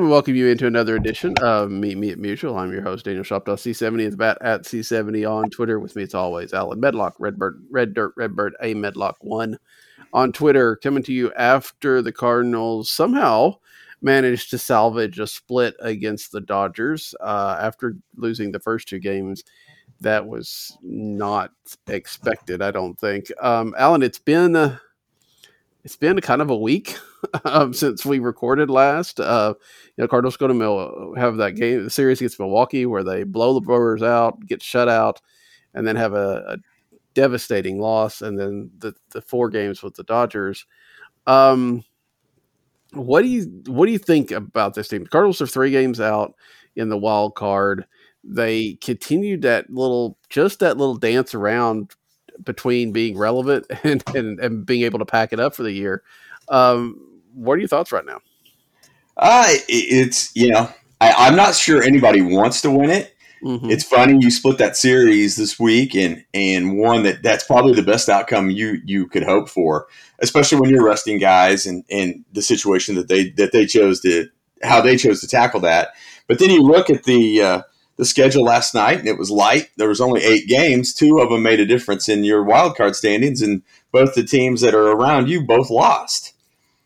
We welcome you into another edition of Meet Me at Musial. I'm your host, Daniel Shoptaw, C70 at the bat at C70 on Twitter. With me, as always, Allen Medlock, Redbird, Red Dirt, Redbird, A Medlock1 on Twitter, coming to you after the Cardinals somehow managed to salvage a split against the Dodgers uh, after losing the first two games. That was not expected, I don't think. Um, Allen, it's been. It's been kind of a week um, since we recorded last. Uh, you know, Cardinals go to Mil- have that game, the series against Milwaukee, where they blow the Brewers out, get shut out, and then have a, a devastating loss, and then the, the four games with the Dodgers. Um, what do you what do you think about this team? The Cardinals are three games out in the wild card. They continued that little, just that little dance around between being relevant and, and, and being able to pack it up for the year. Um, what are your thoughts right now? Uh, it's, you know, I, am not sure anybody wants to win it. Mm-hmm. It's funny you split that series this week and and one that that's probably the best outcome you you could hope for, especially when you're resting guys and and the situation that they that they chose to how they chose to tackle that. But then you look at the uh, the schedule last night, and it was light. There was only eight games. Two of them made a difference in your wild card standings, and both the teams that are around you both lost.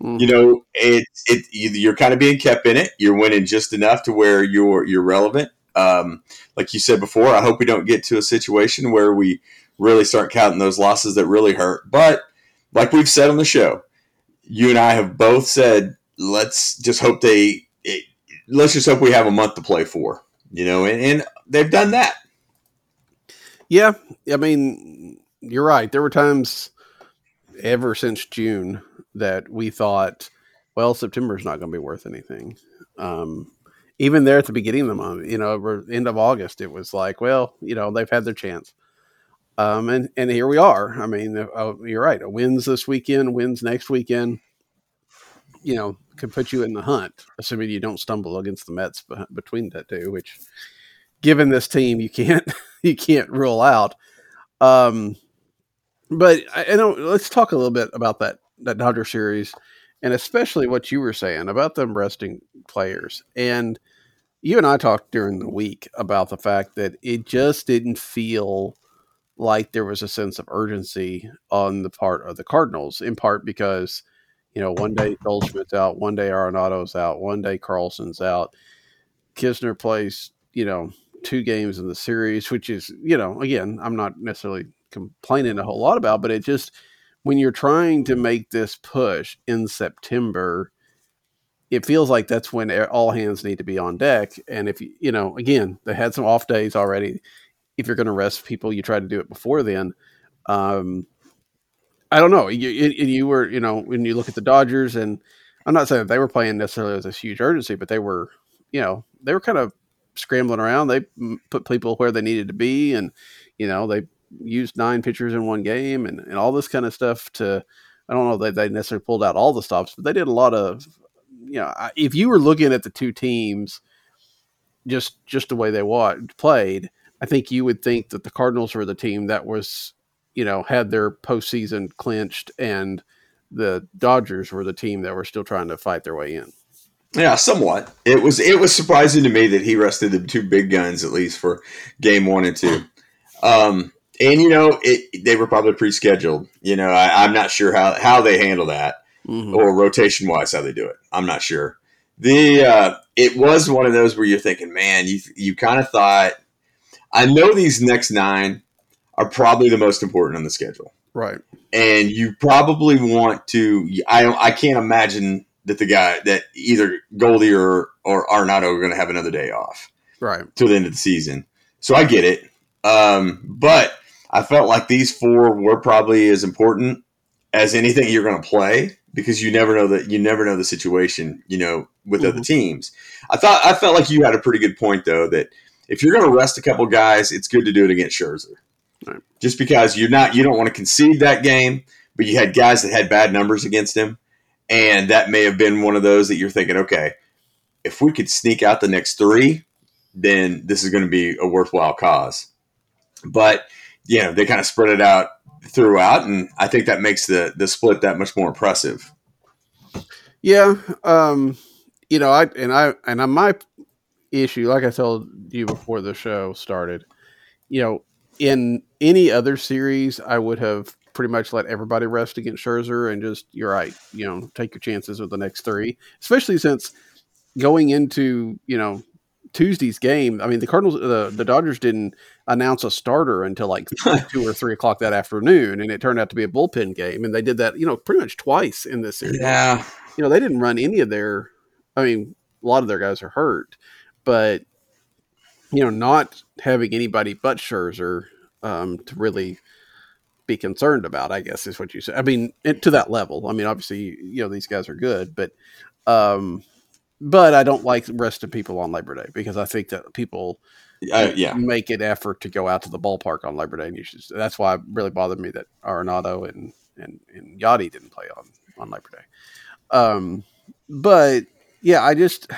Mm-hmm. You know, it, it you're kind of being kept in it. You're winning just enough to where you're you're relevant. Um, like you said before, I hope we don't get to a situation where we really start counting those losses that really hurt. But like we've said on the show, you and I have both said, let's just hope they. It, let's just hope we have a month to play for you know, and, and they've done that. Yeah, I mean, you're right. There were times ever since June that we thought, well, September's not going to be worth anything. Um, even there at the beginning of the month, you know, end of August, it was like, well, you know, they've had their chance. Um, and, and here we are. I mean, uh, you're right. A wins this weekend, wins next weekend, you know, could put you in the hunt, assuming you don't stumble against the Mets between that two, which, given this team, you can't you can't rule out. Um, but I, I know let's talk a little bit about that that Dodger series, and especially what you were saying about them resting players. And you and I talked during the week about the fact that it just didn't feel like there was a sense of urgency on the part of the Cardinals, in part because you know, one day Goldschmidt's out, one day Arenado's out, one day Carlson's out. Knizner plays, you know, two games in the series, which is, you know, again, I'm not necessarily complaining a whole lot about, but it just when you're trying to make this push in September, it feels like that's when all hands need to be on deck. And if you, you know, again, they had some off days already. If you're going to rest people, you try to do it before then. Um, I don't know. You, you were, you know, when you look at the Dodgers, and I'm not saying that they were playing necessarily with this huge urgency, but they were, you know, they were kind of scrambling around. They put people where they needed to be, and you know, they used nine pitchers in one game, and, and all this kind of stuff. To I don't know that they necessarily pulled out all the stops, but they did a lot of, you know, if you were looking at the two teams, just just the way they watched, played, I think you would think that the Cardinals were the team that was you know, had their postseason clinched, and the Dodgers were the team that were still trying to fight their way in. Yeah, somewhat. It was it was surprising to me that he rested the two big guns at least for game one and two. Um, and you know, it, they were probably pre-scheduled. You know, I, am not sure how how they handle that mm-hmm. or rotation wise how they do it. I'm not sure. The uh, it was one of those where you're thinking, man, you you kind of thought. I know these next nine are probably the most important on the schedule. Right. And you probably want to. I don't. I can't imagine that the guy that either Goldie or or Arenado are going to have another day off. right till the end of the season. So I get it, um, but I felt like these four were probably as important as anything you're going to play because you never know that you never know the situation, you know, with mm-hmm. other teams. I thought I felt like you had a pretty good point though that if you're going to rest a couple guys, it's good to do it against Scherzer, right. just because you're not you don't want to concede that game, but you had guys that had bad numbers against him, and that may have been one of those that you're thinking, okay, if we could sneak out the next three, then this is going to be a worthwhile cause. But you know they kind of spread it out throughout, and I think that makes the the split that much more impressive. Yeah, um, you know, I and I and I, my issue, like I told you before the show started, you know, in any other series, I would have pretty much let everybody rest against Scherzer and just you're right, you know, take your chances with the next three, especially since going into you know Tuesday's game, I mean, the Cardinals, the, the Dodgers didn't announce a starter until like two or three o'clock that afternoon, and it turned out to be a bullpen game. And they did that, you know, pretty much twice in this series. Yeah, you know, they didn't run any of their. I mean, a lot of their guys are hurt, but you know, not having anybody but Scherzer um, to really be concerned about, I guess, is what you said. I mean, it, to that level. I mean, obviously, you know, these guys are good, but um, but I don't like resting people on Labor Day because I think that people uh, yeah. make an effort to go out to the ballpark on Labor Day. And you should, that's why it really bothered me that Arenado and, and, and Yadi didn't play on, on Labor Day. Um, but yeah, I just,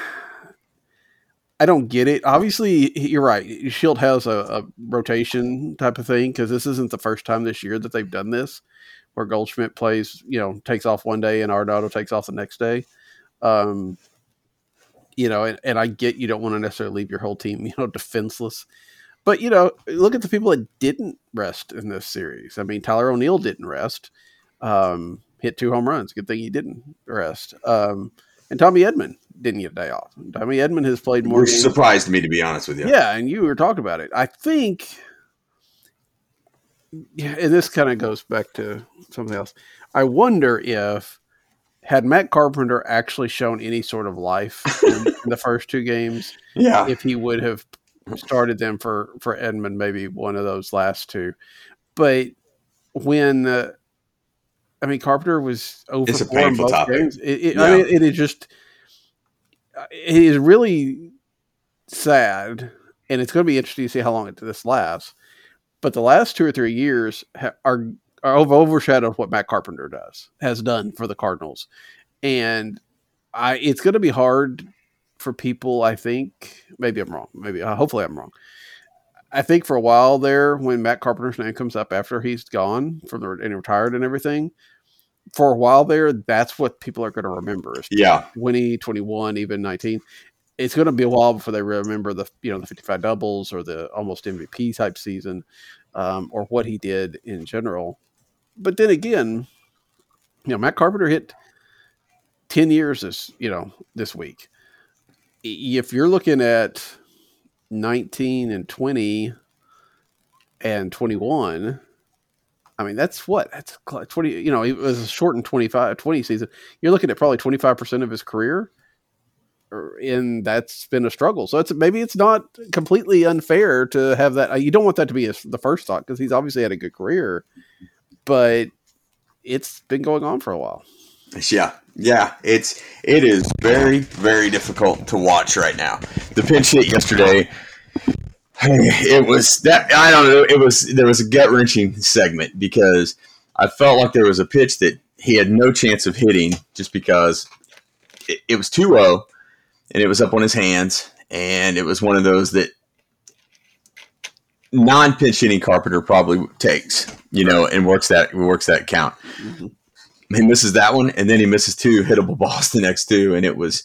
I don't get it. Obviously, you're right. Shildt has a, a rotation type of thing because this isn't the first time this year that they've done this, where Goldschmidt plays, you know, takes off one day and Arenado takes off the next day. Um, you know, and, and I get you don't want to necessarily leave your whole team, you know, defenseless. But, you know, look at the people that didn't rest in this series. I mean, Tyler O'Neill didn't rest, um, hit two home runs. Good thing he didn't rest. Um, and Tommy Edman didn't get a day off. Tommy Edman has played more. Which games. surprised me, to be honest with you. Yeah, and you were talking about it. I think, yeah, and this kind of goes back to something else. I wonder if had Matt Carpenter actually shown any sort of life in, the first two games, yeah, if he would have started them for for Edman, maybe one of those last two. But when uh, I mean Carpenter was over it's a painful topic. Games, it, it, yeah. I mean, it is just it is really sad, and it's going to be interesting to see how long it, this lasts. But the last two or three years ha- are overshadowed what Matt Carpenter does has done for the Cardinals, and I it's going to be hard for people. I think maybe I'm wrong. Maybe uh, hopefully I'm wrong. I think for a while there, when Matt Carpenter's name comes up after he's gone from the and retired and everything, for a while there, that's what people are going to remember. Yeah, 20, 21, even 19. It's going to be a while before they remember the you know the 55 doubles or the almost MVP type season, um, or what he did in general but then again, you know, Matt Carpenter hit 10 years this, you know, this week. If you're looking at 19 and 20 and 21, I mean, that's what? That's 20, you know, it was a shortened 25, 20 season. You're looking at probably 25% of his career. Er, and that's been a struggle. So it's maybe it's not completely unfair to have that. Uh, you don't want that to be the first thought because he's obviously had a good career but it's been going on for a while. Yeah, yeah, it's it is very very difficult to watch right now. The pinch hit yesterday, it was that I don't know. It was there was a gut wrenching segment because I felt like there was a pitch that he had no chance of hitting just because it, it was 2-0 and it was up on his hands and it was one of those that non pinch hitting Carpenter probably takes, you know, and works that works that count. Mm-hmm. He misses that one, and then he misses two hittable balls the next two, and it was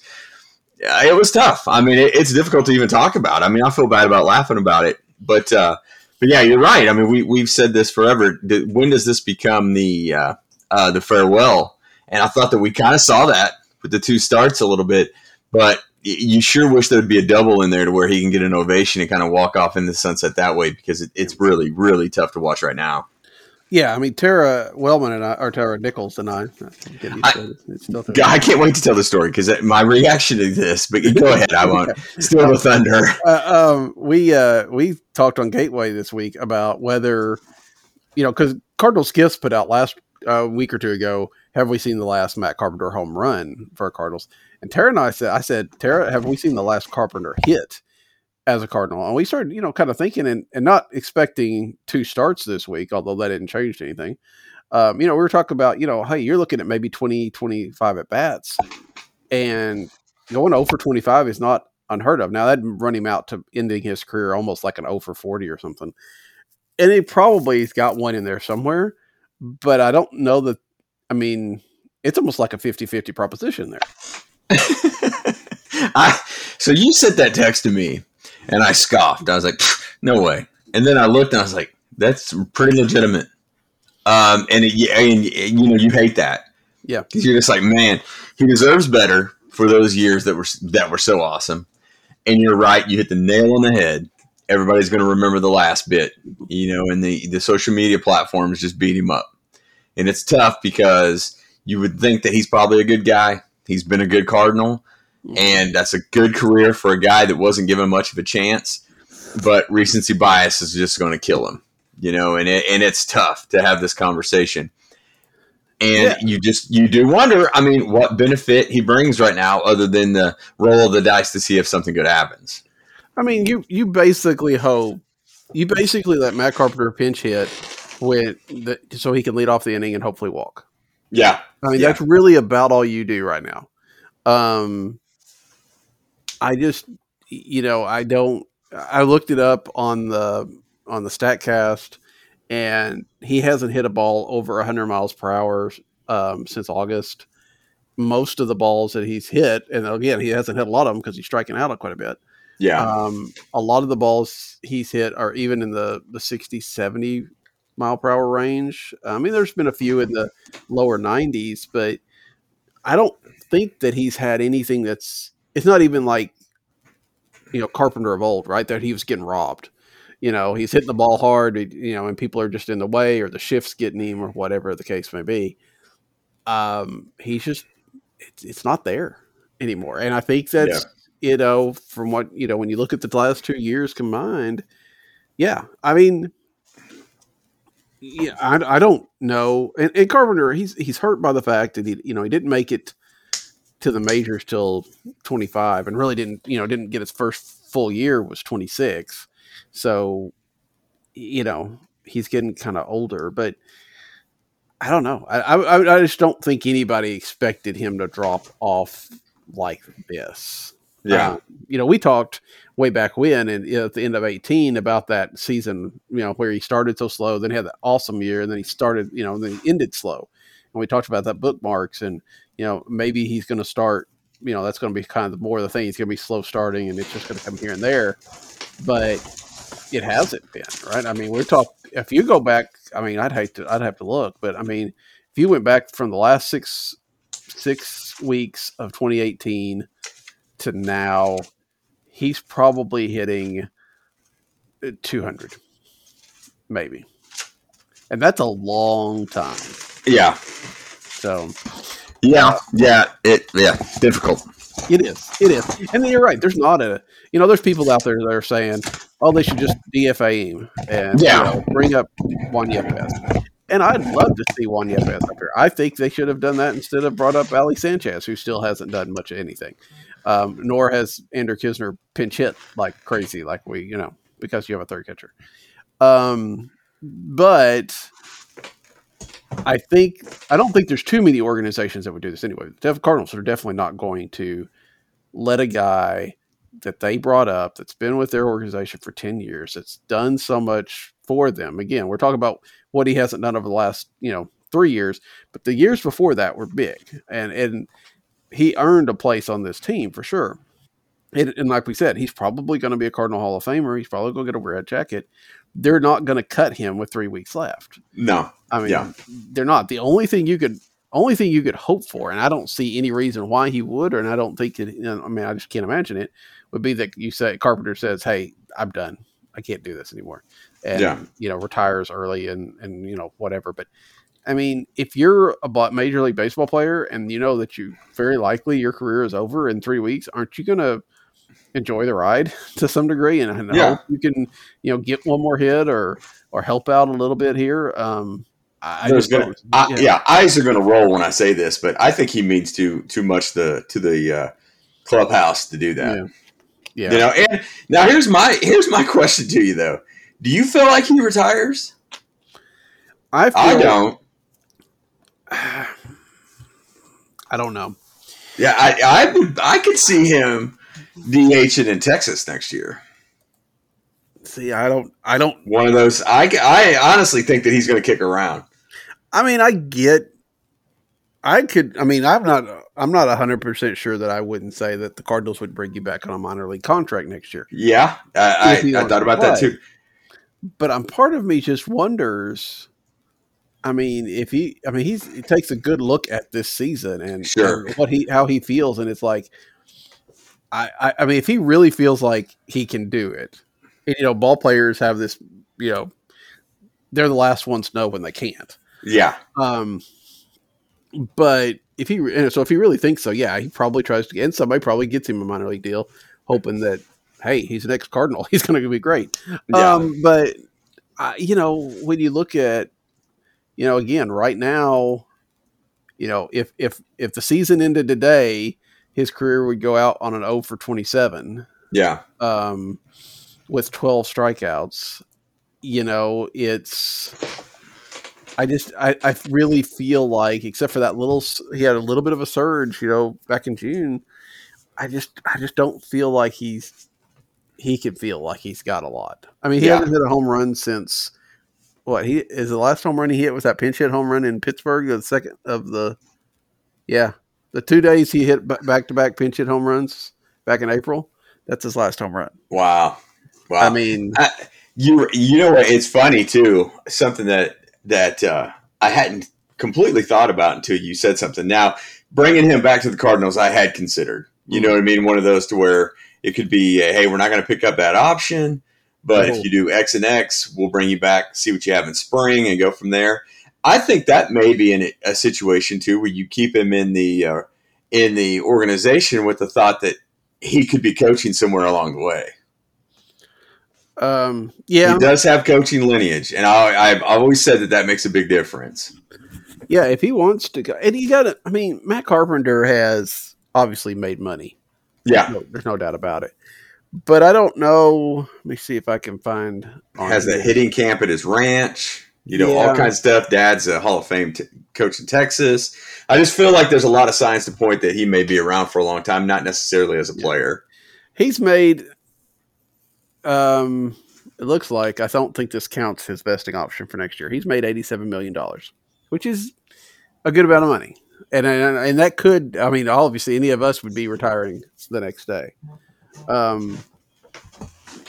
it was tough. I mean, it, it's difficult to even talk about. I mean, I feel bad about laughing about it, but uh, but yeah, you're right. I mean, we we've said this forever. When does this become the uh, uh, the farewell? And I thought that we kind of saw that with the two starts a little bit, but you sure wish there'd be a double in there to where he can get an ovation and kind of walk off in the sunset that way because it, it's really really tough to watch right now. Yeah, I mean Tara Wellman and I, or Tara Nichols and I. I, I can't wait to tell the story because my reaction to this. But go ahead, I won't steal the thunder. Uh, um, we uh, we talked on Gateway this week about whether you know because Cardinal Skiffs put out last uh, week or two ago. Have we seen the last Matt Carpenter home run for Cardinals? And Tara and I said, I said, Tara, have we seen the last Carpenter hit? as a Cardinal. And we started, you know, kind of thinking and, and not expecting two starts this week, although that didn't change anything. Um, you know, we were talking about, you know, hey, you're looking at maybe 20, 25 at bats. And going 0 for 25 is not unheard of. Now, that'd run him out to ending his career almost like an 0 for 40 or something. And he probably has got one in there somewhere, but I don't know that. I mean, it's almost like a 50 50 proposition there. I, so you sent that text to me and I scoffed. I was like, no way. And then I looked and I was like, that's pretty legitimate. Um, and, it, and you know, you hate that. Yeah. Cause you're just like, man, he deserves better for those years that were, that were so awesome. And you're right. You hit the nail on the head. Everybody's going to remember the last bit, you know, and the, the social media platforms just beat him up. And it's tough because you would think that he's probably a good guy. He's been a good Cardinal and that's a good career for a guy that wasn't given much of a chance. But recency bias is just going to kill him, you know, and it, and it's tough to have this conversation. And yeah. you just you do wonder. I mean, what benefit he brings right now, other than the roll of the dice to see if something good happens. I mean, you you basically hope you basically let Matt Carpenter pinch hit with the, so he can lead off the inning and hopefully walk. Yeah, I mean yeah. that's really about all you do right now. Um, I just, you know, I don't. I looked it up on the on the Statcast, and he hasn't hit a ball over 100 miles per hour um, since August. Most of the balls that he's hit, and again, he hasn't hit a lot of them because he's striking out quite a bit. Yeah. Um, a lot of the balls he's hit are even in the, the 60, 70 mile per hour range. I mean, there's been a few in the lower 90s, but I don't think that he's had anything that's it's not even like you know Carpenter of old, right? That he was getting robbed. You know, he's hitting the ball hard, you know, and people are just in the way, or the shift's getting him, or whatever the case may be. Um, he's just it's, it's not there anymore, and I think that's yeah. you know from what you know when you look at the last two years combined, yeah, I mean. Yeah, I, I don't know. And, and Carpenter, he's he's hurt by the fact that he you know he didn't make it to the majors till 25 and really didn't you know didn't get his first full year was 26 so you know he's getting kind of older but i don't know. I, I, I just don't think anybody expected him to drop off like this yeah uh, you know we talked way back when and at the end of 18 about that season you know where he started so slow then he had that awesome year and then he started you know then he ended slow and we talked about that bookmarks and you know, maybe he's going to start, you know, that's going to be kind of more of the thing. He's going to be slow starting and it's just going to come here and there. But it hasn't been, right? I mean, we're talking, if you go back, I mean, I'd hate to, I'd have to look, but I mean, if you went back from the last six, six weeks of 2018 to now, he's probably hitting uh, 200, maybe. And that's a long time. Yeah. So yeah, yeah, it yeah, difficult. It is. It is. And you're right. There's not a you know, there's people out there that are saying, Oh, they should just DFA him and yeah. You know, bring up Juan Yepez. And I'd love to see Juan Yepez up here. I think they should have done that instead of brought up Ali Sanchez, who still hasn't done much of anything. Um, nor has Andrew Knizner pinch hit like crazy, like we, you know, because you have a third catcher. Um, but I think I don't think there's too many organizations that would do this anyway. The Cardinals are definitely not going to let a guy that they brought up that's been with their organization for 10 years that's done so much for them again we're talking about what he hasn't done over the last you know three years but the years before that were big and and he earned a place on this team for sure and, and like we said he's probably going to be a cardinal hall of famer he's probably going to get a red jacket they're not going to cut him with three weeks left. No, I mean, yeah. they're not. The only thing you could, only thing you could hope for, and I don't see any reason why he would, or and I don't think that. I mean, I just can't imagine it. Would be that you say Carpenter says, "Hey, I'm done. I can't do this anymore, and Yeah. you know retires early and and you know whatever. But I mean, if you're a major league baseball player and you know that you very likely your career is over in three weeks, aren't you going to enjoy the ride to some degree and, Yeah. hope you can you know get one more hit or or help out a little bit here? Um, I, I There's just gonna, I, yeah. yeah. eyes are going to roll when I say this, but I think he means too too much the to the uh, clubhouse to do that. Yeah. Yeah. You know, and now here's my here's my question to you though. Do you feel like he retires? I feel, I don't. I don't know. Yeah, I I would I could see him DHing in Texas next year. See, I don't. I don't. One of those. I I honestly think that he's going to kick around. I mean, I get. I could. I mean, I'm not. I'm not hundred percent sure that I wouldn't say that the Cardinals would bring you back on a minor league contract next year. Yeah, I, I, I thought about that too. But I'm part of me just wonders. I mean, if he, I mean, he's he takes a good look at this season and, Sure. and what he how he feels, and it's like, I, I, I mean, if he really feels like he can do it, and, you know, ball players have this, you know, they're the last ones to know when they can't. Yeah, Um, but if he so if he really thinks so, yeah, he probably tries to get. And somebody probably gets him a minor league deal, hoping that hey, he's the next Cardinal. He's going to be great. yeah, Um, but uh, you know, when you look at, you know, again, right now, you know, if if if the season ended today, his career would go out on an O for twenty seven yeah, um, with 12 strikeouts. You know, it's. I just, I, I really feel like, except for that little, he had a little bit of a surge, you know, back in June. I just, I just don't feel like he's, he can feel like he's got a lot. I mean, he Yeah. hasn't hit a home run since what he is the last home run he hit was that pinch hit home run in Pittsburgh, the second of the, yeah, the two days he hit back to back pinch hit home runs back in April. That's his last home run. wow, wow. I mean, I, you you know what? It's funny too. Something that that uh, I hadn't completely thought about until you said something. Now bringing him back to the Cardinals, I had considered. You know what I mean? One of those to where it could be, uh, hey, we're not going to pick up that option, but Oh. if you do X and X, we'll bring you back, see what you have in spring, and go from there. I think that may be in a situation too, where you keep him in the uh, in the organization with the thought that he could be coaching somewhere along the way. um, yeah, He does have coaching lineage, and I, I've always said that that makes a big difference. yeah. If he wants to go, and he got to, I mean, Matt Carpenter has obviously made money. Yeah, No, there's no doubt about it. But I don't know. Let me see if I can find. on has a hitting camp at his ranch. You know, Yeah. all kinds of stuff. Dad's a Hall of Fame t- coach in Texas. I just feel like there's a lot of signs to point that he may be around for a long time, not necessarily as a Yeah. player. He's made. Um, it looks like I don't think this counts his vesting option for next year. He's made eighty-seven million dollars, which is a good amount of money, and, and and that could. I mean, obviously, any of us would be retiring the next day. Um,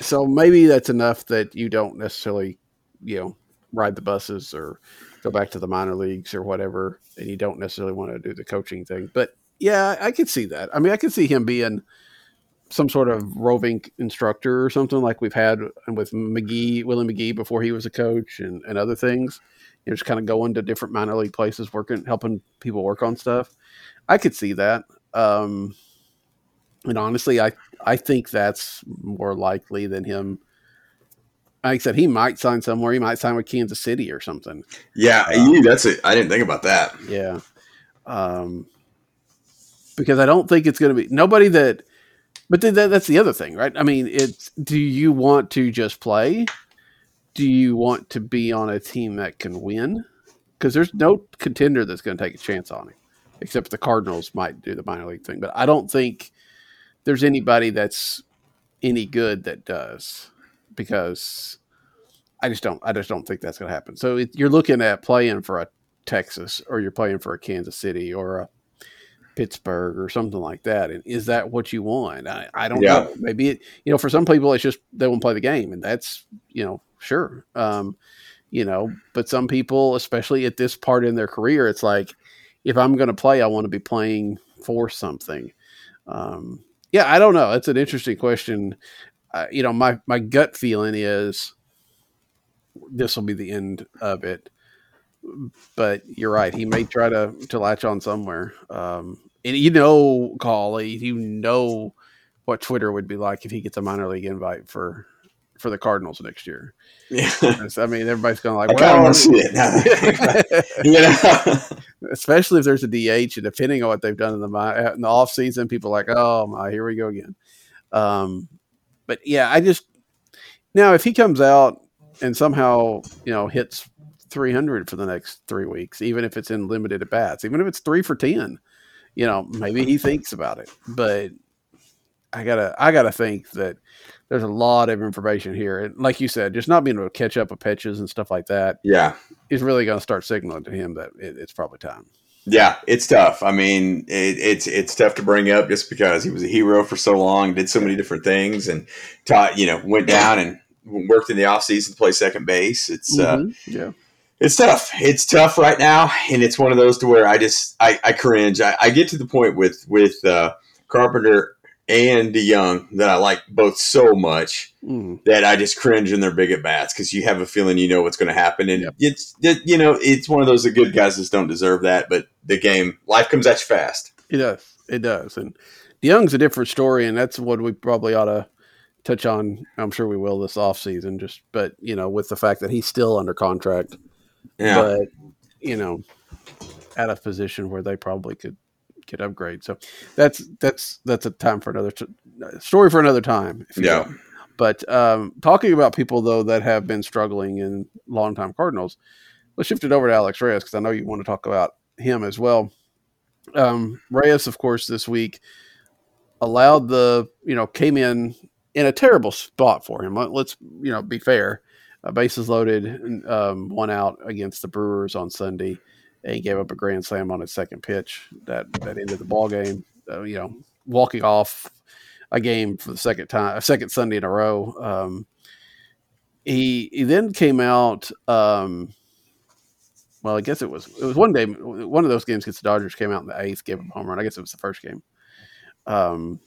so maybe that's enough that you don't necessarily, you know, ride the buses or go back to the minor leagues or whatever, and you don't necessarily want to do the coaching thing. But yeah, I could see that. I mean, I could see him being some sort of roving instructor or something like we've had with McGee, Willie McGee before he was a coach and, and other things. You know, just kind of going to different minor league places, working, helping people work on stuff. I could see that. Um, and honestly, I, I think that's more likely than him. Like I said, he might sign somewhere. He might sign with Kansas City or something. Yeah, you, that's it. I didn't think about that. Yeah. Um, because I don't think it's going to be nobody that, but that, that's the other thing, right? I mean, it's do you want to just play? Do you want to be on a team that can win? Because there's no contender that's going to take a chance on him, except the Cardinals might do the minor league thing. But I don't think there's anybody that's any good that does because I just don't. I just don't think that's going to happen. So it, you're looking at playing for a Texas or you're playing for a Kansas City or a Pittsburgh or something like that. And is that what you want? I, I don't Yeah. know. Maybe it, you know, for some people, it's just they won't play the game, and that's you know, sure. Um, you know, but some people, especially at this part in their career, it's like if I'm going to play, I want to be playing for something. Um, yeah, I don't know. It's an interesting question. uh, you know, my my gut feeling is this will be the end of it. But you're right; he may try to to latch on somewhere. Um, and you know, Collie, you know what Twitter would be like if he gets a minor league invite for for the Cardinals next year. Yeah, I mean, everybody's going to like, I well, want to see it. yeah, especially if there's a DH, and depending on what they've done in the in the off season, people are like, oh my, here we go again. Um, but yeah, I just now if he comes out and somehow you know hits 300 for the next three weeks, even if it's in limited at bats, even if it's three for 10, you know, maybe he thinks about it. But I gotta, I gotta think that there's a lot of information here. And like you said, just not being able to catch up with pitches and stuff like that. Yeah. Is really going to start signaling to him that it, it's probably time. Yeah, it's tough. I mean, it, it's it's tough to bring up just because he was a hero for so long, did so many different things, and taught you know went down and worked in the off season to play second base. It's uh, mm-hmm. uh, yeah, it's tough. It's tough right now, and it's one of those to where I just I, I cringe. I, I, get to the point with with uh, Carpenter and DeJong that I like both so much mm. that I just cringe in their big at bats because you have a feeling you know what's going to happen, and yep. it's you know it's one of those the good guys just don't deserve that, but the game life comes at you fast. It does, it does, and DeJong's a different story, and that's what we probably ought to touch on. I'm sure we will this off season, just but you know with the fact that he's still under contract, yeah. but you know at a position where they probably could upgrade. So that's that's that's a time for another t- story for another time. yeah. Will. But um, talking about people though that have been struggling in longtime Cardinals, let's shift it over to Alex Reyes because I know you want to talk about him as well. Um, Reyes, of course, this week allowed the you know came in in a terrible spot for him. Let's you know be fair. Uh, bases loaded, um, one out against the Brewers on Sunday he gave up a grand slam on his second pitch that that ended the ball game. Uh, you know, walking off a game for the second time, a second Sunday in a row. Um, he he then came out. Um, well, I guess it was it was one day. One of those games against the Dodgers came out in the eighth, gave him a home run. I guess it was the first game. Um,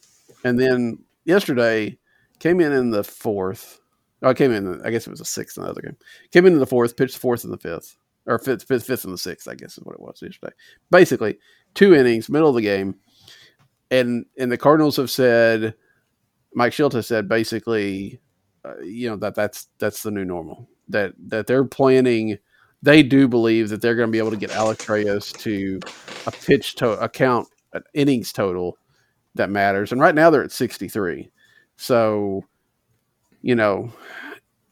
and then yesterday came in in the fourth. Oh, I came in. I guess it was a sixth in the other game. Came in in the fourth, pitched the fourth and the fifth or fifth, fifth, fifth and the sixth, I guess is what it was yesterday. Basically, two innings, middle of the game, and and the Cardinals have said, Mike Shildt has said basically, uh, you know that that's that's the new normal. That that they're planning. They do believe that they're going to be able to get Alex Reyes to a pitch to account an innings total that matters. And right now they're at sixty three. So, you know,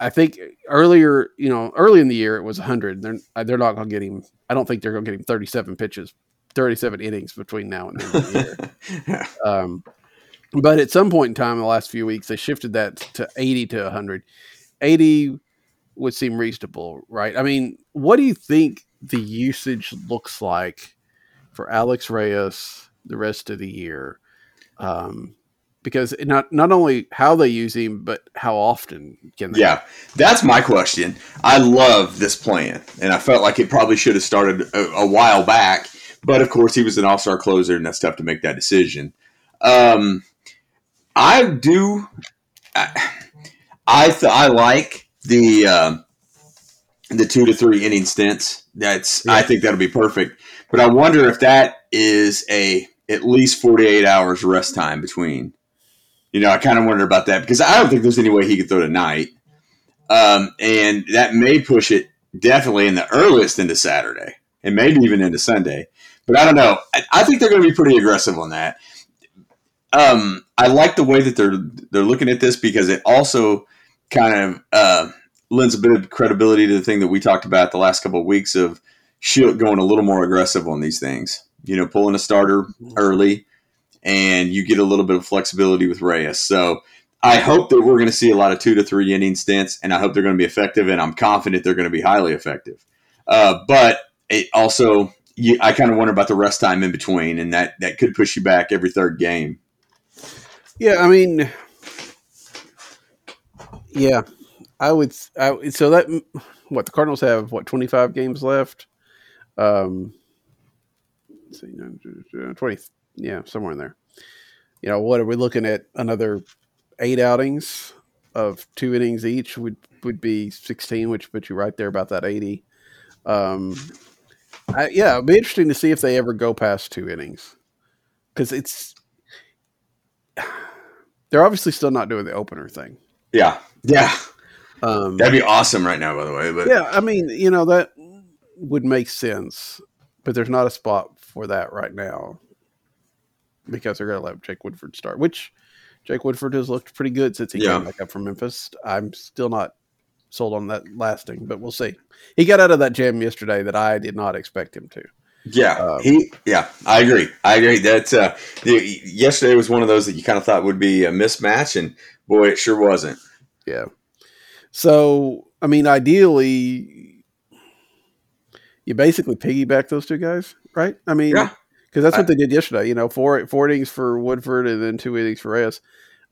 I think earlier, you know, early in the year it was 100. They're they're not going to get him. I don't think they're going to get him 37 pitches, 37 innings between now and the end of the year. um, but at some point in time in the last few weeks, they shifted that to 80 to 100. 80 would seem reasonable, right? I mean, what do you think the usage looks like for Alex Reyes the rest of the year? Um, because not not only how they use him, but how often can they? Yeah, that's my question. I love this plan, and I felt like it probably should have started a, a while back. But of course, he was an all-star closer, and that's tough to make that decision. Um, I do. I I, th- I like the uh, the two to three inning stints. That's yeah. I think that'll be perfect. But I wonder if that is a at least forty eight hours rest time between you know, I kind of wonder about that because I don't think there's any way he could throw tonight. Um, and that may push it definitely in the earliest into Saturday and maybe even into Sunday. But I don't know. I, I think they're going to be pretty aggressive on that. Um, I like the way that they're they're looking at this because it also kind of uh, lends a bit of credibility to the thing that we talked about the last couple of weeks of Shildt going a little more aggressive on these things. You know, pulling a starter early, and you get a little bit of flexibility with Reyes. So I hope that we're going to see a lot of two to three inning stints, and I hope they're going to be effective, and I'm confident they're going to be highly effective. Uh, but it also, you, I kind of wonder about the rest time in between, and that that could push you back every third game. Yeah, I mean, yeah, I would. I, so that what the Cardinals have what 25 games left. Um, see, 20 yeah, somewhere in there. You know, what are we looking at? Another eight outings of two innings each would would be 16, which puts you right there about that 80. Um, I, yeah, it'd be interesting to see if they ever go past two innings because it's they're obviously still not doing the opener thing. Yeah, yeah, Um, that'd be awesome right now. By the way, but yeah, I mean, you know that would make sense, but there's not a spot for that right now because they're going to let Jake Woodford start, which Jake Woodford has looked pretty good since he Yeah. came back up from Memphis. I'm still not sold on that lasting, but we'll see. He got out of that jam yesterday that I did not expect him to. Yeah, Um, he. Yeah, I agree. I agree. That uh, the- yesterday was one of those that you kind of thought would be a mismatch, and boy, it sure wasn't. Yeah. So, I mean, ideally, you basically piggyback those two guys, right? I mean, Yeah. Because that's what I- they did yesterday. You know, four four innings for Woodford and then two innings for Reyes.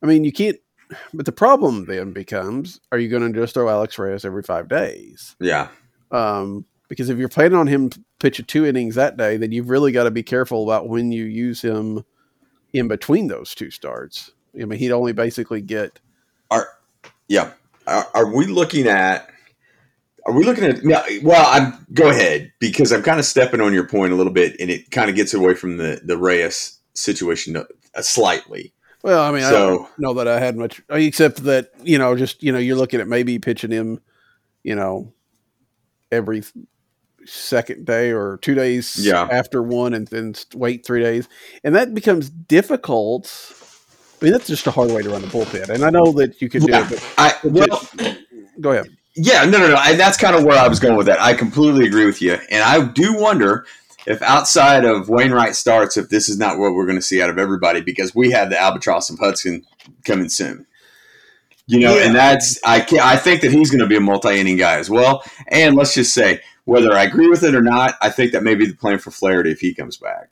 I mean, you can't. But the problem then becomes: Are you going to just throw Alex Reyes every five days? Yeah, Um, because if you're planning on him pitching two innings that day, then you've really got to be careful about when you use him in between those two starts. I mean, he'd only basically get are yeah. Are, are we looking at? Are we looking at? Well, I'm go ahead because I'm kind of stepping on your point a little bit, and it kind of gets away from the the Reyes situation uh, slightly. Well, I mean, I don't know that I had much, except that you know, just you know, you're looking at maybe pitching him, you know, every second day or two days Yeah. after one, and then wait three days, and that becomes difficult. I mean, that's just a hard way to run the bullpen, and I know that you could do Yeah. it. But I well, go ahead. Yeah, no, no, no. And that's kind of where I was going with that. I completely agree with you. And I do wonder if outside of Wainwright starts, if this is not what we're going to see out of everybody, because we have the albatross of Hudson coming soon. You know, and that's I can't. I think that he's going to be a multi-inning guy as well. And let's just say, whether I agree with it or not, I think that may be the plan for Flaherty if he comes back.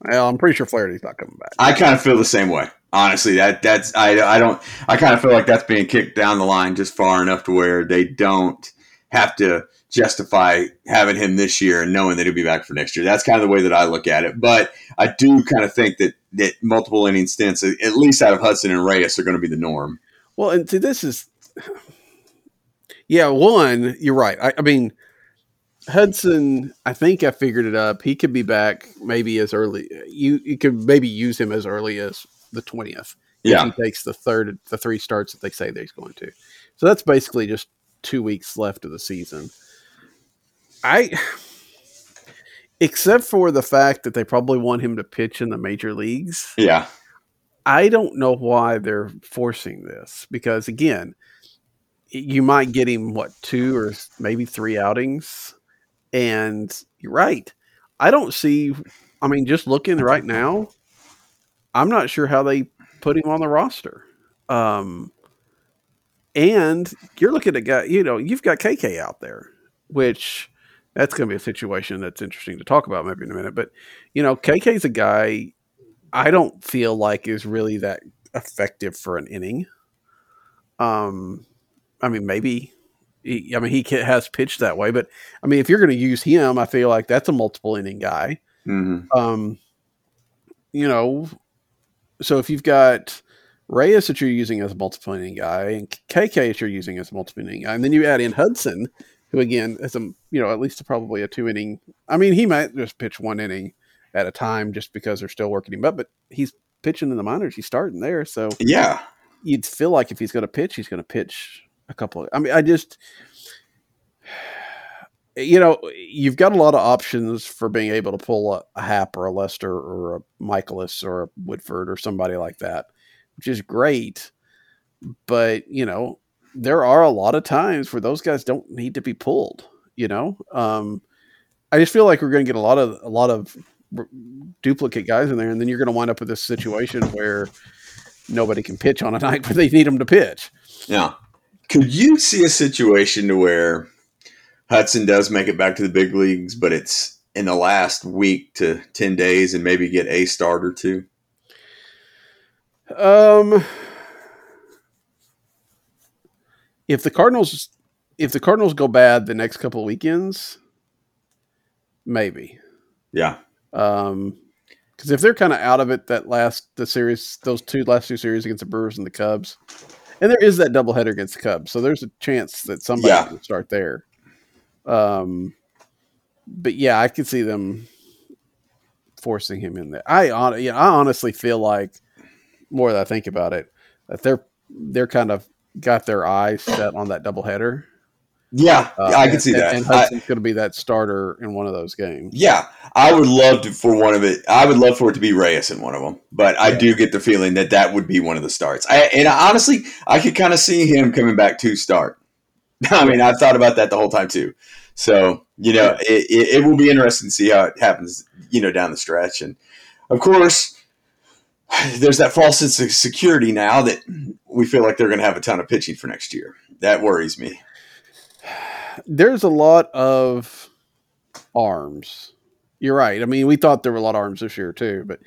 Well, I'm pretty sure Flaherty's not coming back. I kind of feel the same way. Honestly, that that's I I don't I kind of feel like that's being kicked down the line just far enough to where they don't have to justify having him this year and knowing that he'll be back for next year. That's kind of the way that I look at it. But I do kind of think that that multiple inning stints, at least out of Hudson and Reyes, are going to be the norm. Well, and see, this is, yeah, one, you're right. I, I mean, Hudson, I think I figured it up. He could be back maybe as early. You you could maybe use him as early as the twentieth. Yeah. if he takes the third, the three starts that they say that he's going to. So that's basically just two weeks left of the season. I, except for the fact that they probably want him to pitch in the major leagues. Yeah. I don't know why they're forcing this because again, you might get him what two or maybe three outings, and you're right. I don't see. I mean, just looking right now, I'm not sure how they put him on the roster. Um, and you're looking at guy. You know, you've got KK out there, which that's going to be a situation that's interesting to talk about maybe in a minute. But you know, KK's a guy I don't feel like is really that effective for an inning. Um, I mean, maybe. He, I mean, he has pitched that way, but I mean, if you're going to use him, I feel like that's a multiple inning guy. hmm Um, you know, so if you've got Reyes that you're using as a multiple inning guy, and KK that you're using as a multiple inning guy, and then you add in Hudson, who again is a you know at least probably a two inning. I mean, he might just pitch one inning at a time just because they're still working him up, but he's pitching in the minors. He's starting there, so Yeah. you'd feel like if he's going to pitch, he's going to pitch a couple. Of, I mean, I just, you know, you've got a lot of options for being able to pull a, a Happ or a Lester or a Mikolas or a Woodford or somebody like that, which is great. But you know, there are a lot of times where those guys don't need to be pulled. You know, um, I just feel like we're going to get a lot of a lot of duplicate guys in there, and then you're going to wind up with this situation where nobody can pitch on a night where they need them to pitch. Yeah. Could you see a situation to where Hudson does make it back to the big leagues, but it's in the last week to 10 days and maybe get a start or two? Um, if the Cardinals, if the Cardinals go bad the next couple of weekends, maybe. Yeah. Um, because if they're kind of out of it, that last the series, those two last two series against the Brewers and the Cubs, and there is that doubleheader against the Cubs, so there's a chance that somebody Yeah. can start there. Um, but yeah, I could see them forcing him in there. I on, yeah, I honestly feel like more that I think about it, that they're they're kind of got their eyes set on that doubleheader. Yeah, Uh, I can and- see that. And Hudson's going to be that starter in one of those games. Yeah, I would love to, for one of it. I would love for it to be Reyes in one of them, but I Yeah. do get the feeling that that would be one of the starts. I, and honestly, I could kind of see him coming back to start. I mean, I've thought about that the whole time too. So you know, it, it, it will be interesting to see how it happens. You know, down the stretch, and of course, there's that false sense of security now that we feel like they're going to have a ton of pitching for next year. That worries me. There's a lot of arms. You're right. I mean, we thought there were a lot of arms this year too, but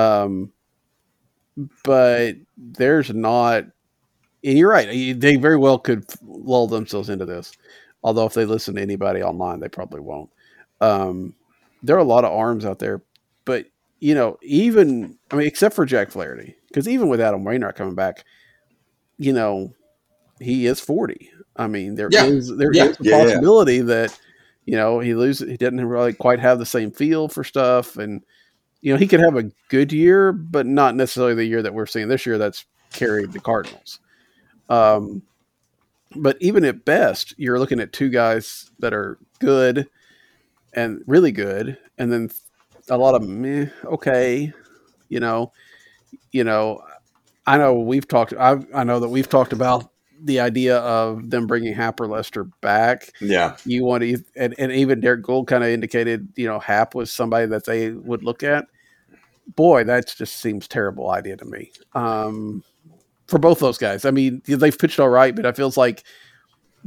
um, but there's not. And you're right. They very well could lull themselves into this. Although if they listen to anybody online, they probably won't. Um, there are a lot of arms out there, but you know, even I mean, except for Jack Flaherty, because even with Adam Wainwright coming back, you know, he is forty. I mean, there is Yeah. there is Yeah. a Yeah, yeah. possibility that you know he loses. He doesn't really quite have the same feel for stuff, and you know he could have a good year, but not necessarily the year that we're seeing this year. That's carried the Cardinals. Um, but even at best, you're looking at two guys that are good and really good, and then a lot of meh, okay, you know, you know. I know we've talked. I I know that we've talked about the idea of them bringing Happer Lester back. Yeah, You want to, and, and even Derrick Goold kind of indicated, you know, Happ was somebody that they would look at. Boy, that just seems terrible idea to me. Um, for both those guys, I mean, they've pitched all right, but it feels like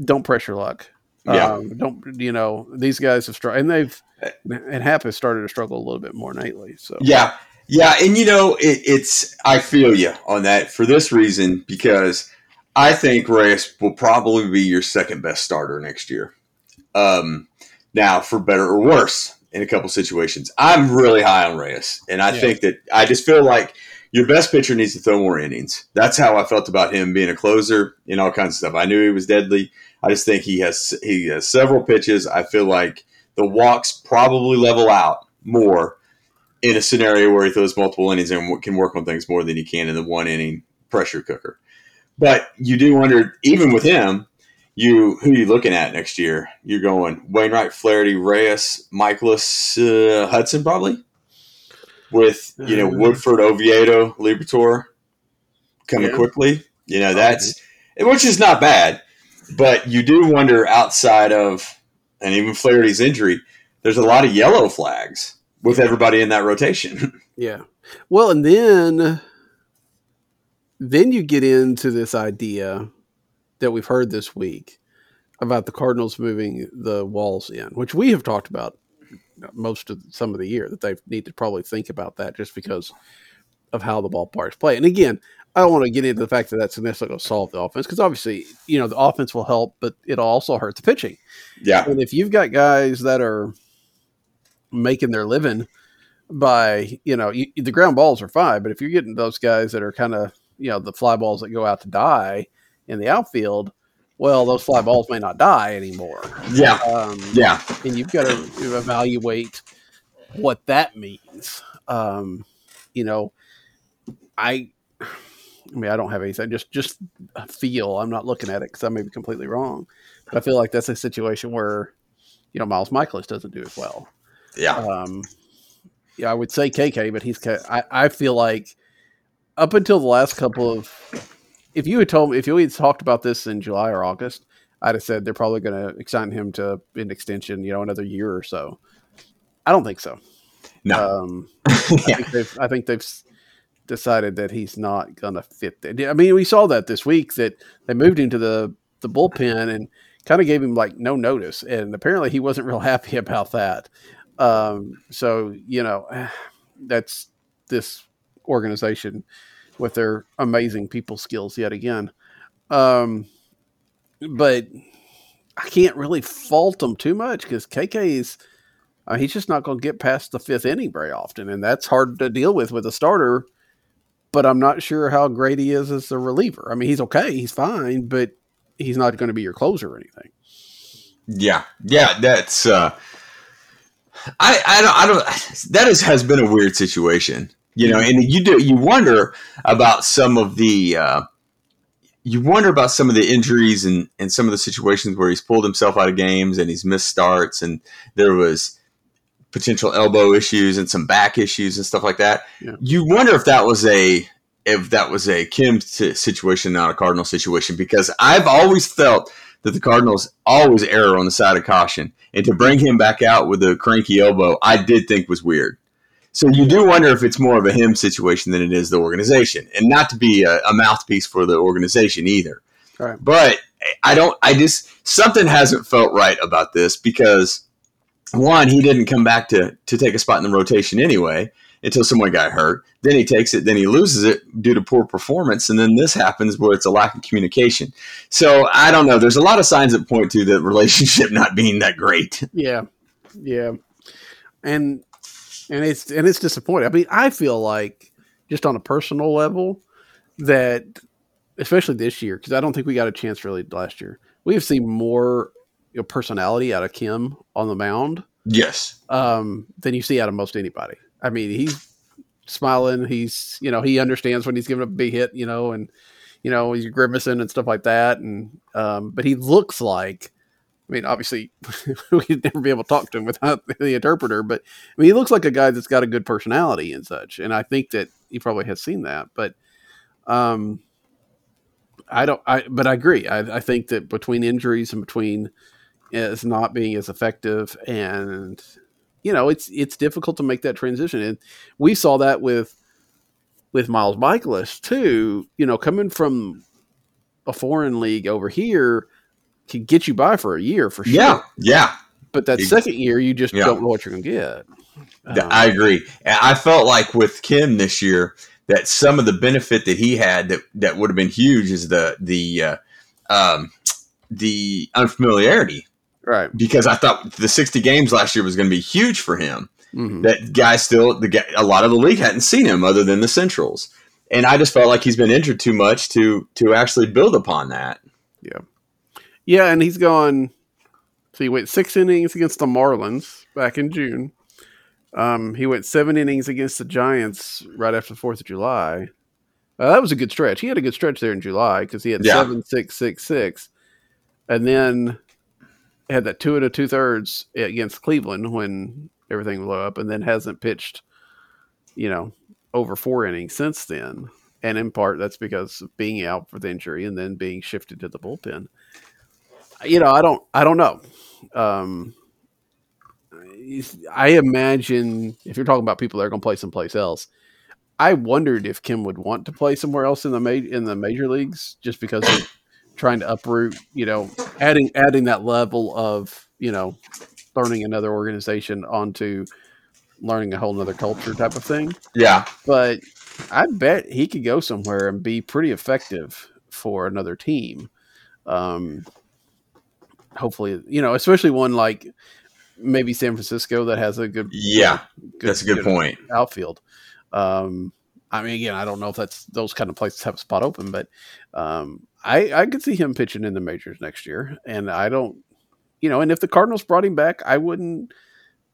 don't pressure luck. Yeah. Um, don't you know these guys have struggled, and they've and Happ has started to struggle a little bit more lately. So Yeah, yeah, and you know, it, it's I feel you on that for this reason because I think Reyes will probably be your second best starter next year. Um, now, for better or worse, in a couple situations, I'm really high on Reyes, and I Yeah. think that I just feel like your best pitcher needs to throw more innings. That's how I felt about him being a closer and all kinds of stuff. I knew he was deadly. I just think he has he has several pitches. I feel like the walks probably level out more in a scenario where he throws multiple innings and can work on things more than he can in the one inning pressure cooker. But you do wonder, even with him, you who are you looking at next year? You're going Wainwright, Flaherty, Reyes, Mikolas, uh, Hudson, probably with you know Woodford, Oviedo, Liberatore coming Yeah. quickly. You know that's which is not bad, but you do wonder outside of and even Flaherty's injury, there's a lot of yellow flags with everybody in that rotation. Yeah. Well, and then then you get into this idea that we've heard this week about the Cardinals moving the walls in, which we have talked about most of some of the year that they need to probably think about that just mm-hmm. because of how the ballparks play. And again, I don't want to get into the fact that that's necessarily going to solve the offense because obviously, you know, the offense will help, but it'll also hurt the pitching. yeah, And if you've got guys that are making their living by, you know, you, the ground balls are fine, but if you're getting those guys that are kind of, you know, the fly balls that go out to die in the outfield, well, those fly balls may not die anymore. yeah, Um, yeah, and you've got to evaluate what that means. Um, you know, I, I mean, I don't have anything. Just, just feel. I'm not looking at it because I may be completely wrong, but I feel like that's a situation where, you know, Miles Mikolas doesn't do as well. yeah, Um, yeah, I would say KK, but he's. I, I feel like up until the last couple of, if you had told me, if you had talked about this in July or August, I'd have said they're probably going to extend him to an extension, you know, another year or so. I don't think so. no, Um, I think they've. I think they've decided that he's not going to fit. That. I mean, we saw that this week that they moved him to the the bullpen and kind of gave him like no notice, and apparently he wasn't real happy about that. Um, so you know, that's this organization with their amazing people skills yet again. Um, but I can't really fault them too much because KK is. Uh, he's just not going to get past the fifth inning very often, and that's hard to deal with with a starter but I'm not sure how great he is as a reliever. I mean, he's okay, he's fine, but he's not going to be your closer or anything. Yeah, yeah, that's. uh I I don't I don't. That is has been a weird situation, you know, and you do you wonder about some of the. uh you wonder about some of the injuries and, and some of the situations where he's pulled himself out of games and he's missed starts and there was potential elbow issues and some back issues and stuff like that. Yeah. You wonder if that was a if that was a Kim situation, not a Cardinal situation, because I've always felt that the Cardinals always err on the side of caution, and to bring him back out with a cranky elbow, I did think was weird. So you do wonder if it's more of a him situation than it is the organization, and not to be a, a mouthpiece for the organization either. Right. But I don't. I just something hasn't felt right about this because one, he didn't come back to to take a spot in the rotation anyway until someone got hurt. Then he takes it, then he loses it due to poor performance, and then this happens where it's a lack of communication. So I don't know. There's a lot of signs that point to the relationship not being that great. Yeah, yeah, and and it's and it's disappointing. I mean, I feel like just on a personal level that, especially this year, because I don't think we got a chance really last year. We have seen more you know, personality out of Kim on the mound. Yes. Um, than you see out of most anybody. I mean, he's smiling. He's, you know, he understands when he's giving a big hit, you know, and, you know, he's grimacing and stuff like that. And, um, but he looks like, I mean, obviously, we'd never be able to talk to him without the interpreter, but I mean, he looks like a guy that's got a good personality and such. And I think that he probably has seen that. But, um, I don't, I, but I agree. I, I think that between injuries and between as not being as effective and you know it's it's difficult to make that transition and we saw that with with Miles Mikolas too you know coming from a foreign league over here can get you by for a year for sure yeah yeah but that second year you just yeah. don't know what you're gonna get um, I agree I felt like with Kim this year that some of the benefit that he had that that would have been huge is the the uh, um, the unfamiliarity right? Because I thought the 60 games last year was going to be huge for him. Mm-hmm. That guy still, the guy, a lot of the league hadn't seen him other than the Centrals, and I just felt like he's been injured too much to to actually build upon that. Yeah, yeah, and he's gone. So he went six innings against the Marlins back in June. Um, he went seven innings against the Giants right after the Fourth of July. Uh, that was a good stretch. He had a good stretch there in July because he had yeah. seven, six, six, six, and then had that two and a two thirds against Cleveland when everything blew up, and then hasn't pitched, you know, over four innings since then. And in part, that's because of being out for the injury and then being shifted to the bullpen. You know, I don't, I don't know. Um, I imagine if you're talking about people that are going to play someplace else, I wondered if Kim would want to play somewhere else in the ma- in the major leagues just because of trying to uproot, you know, adding adding that level of, you know, learning another organization onto learning a whole nother culture type of thing. Yeah. But I bet he could go somewhere and be pretty effective for another team. Um, hopefully, you know, especially one like maybe San Francisco that has a good, yeah, good, that's a good, good point outfield. Um, I mean, again, I don't know if that's those kind of places have a spot open, but um, I I could see him pitching in the majors next year, and I don't, you know, and if the Cardinals brought him back, I wouldn't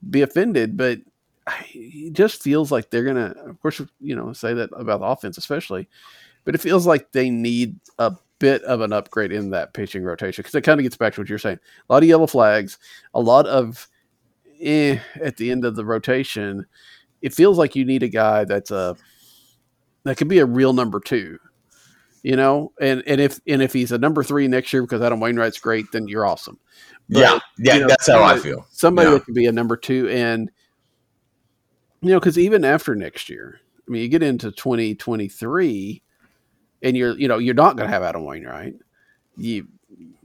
be offended, but it just feels like they're gonna, of course, you know, say that about the offense, especially, but it feels like they need a bit of an upgrade in that pitching rotation because it kind of gets back to what you're saying. A lot of yellow flags, a lot of eh, at the end of the rotation. It feels like you need a guy that's a that could be a real number two you know, and and if and if he's a number three next year because Adam Wainwright's great, then you're awesome. But, yeah, yeah, you know, that's how I feel. Somebody yeah. that could be a number two, and you know, because even after next year, I mean, you get into 2023, and you're you know you're not going to have Adam Wainwright. Right you,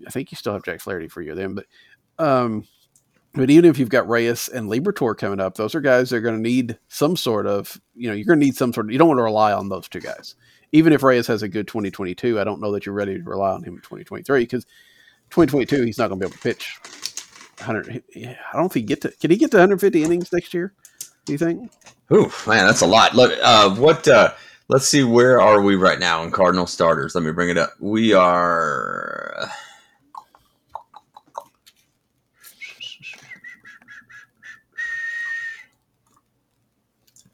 I think you still have Jack Flaherty for you then, but um, but even if you've got Reyes and Liberatore coming up, those are guys that are going to need some sort of, you know, you're going to need some sort of, you don't want to rely on those two guys even if Reyes has a good 2022, I don't know that you're ready to rely on him in 2023 because 2022 he's not going to be able to pitch 100. I don't if he get to can he get to 150 innings next year? Do you think? Ooh, man, that's a lot. Look, uh, what uh, let's see where are we right now in Cardinal starters. Let me bring it up. We are.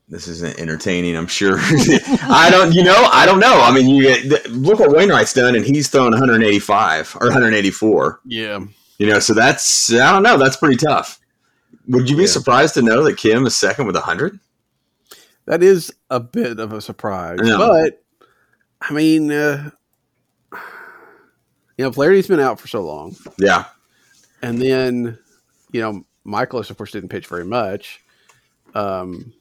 This isn't entertaining, I'm sure. I don't, you know, I don't know. I mean, you get, look what Wainwright's done, and he's thrown 185 or 184. Yeah, You know, so that's I don't know. That's pretty tough. Would you be Yeah. surprised to know that Kim is second with 100? That is a bit of a surprise. Yeah. But I mean, uh, you know, Flaherty's been out for so long, Yeah, and then you know, Mikolas of course didn't pitch very much. Um,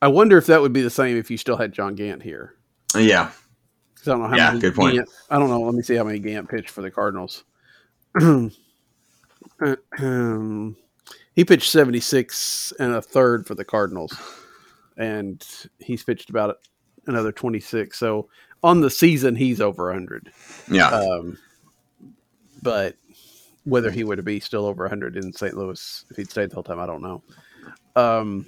I wonder if that would be the same if you still had John Gant here. yeah, I don't know how Yeah, many good point. Gant, I don't know. Let me see how many Gant pitched for the Cardinals. Um, he pitched 76 and a third for the Cardinals, and he's pitched about another 26. So on the season, he's over 100. yeah. Um, but whether he would be still over 100 in St. Louis if he'd stayed the whole time, I don't know. Um,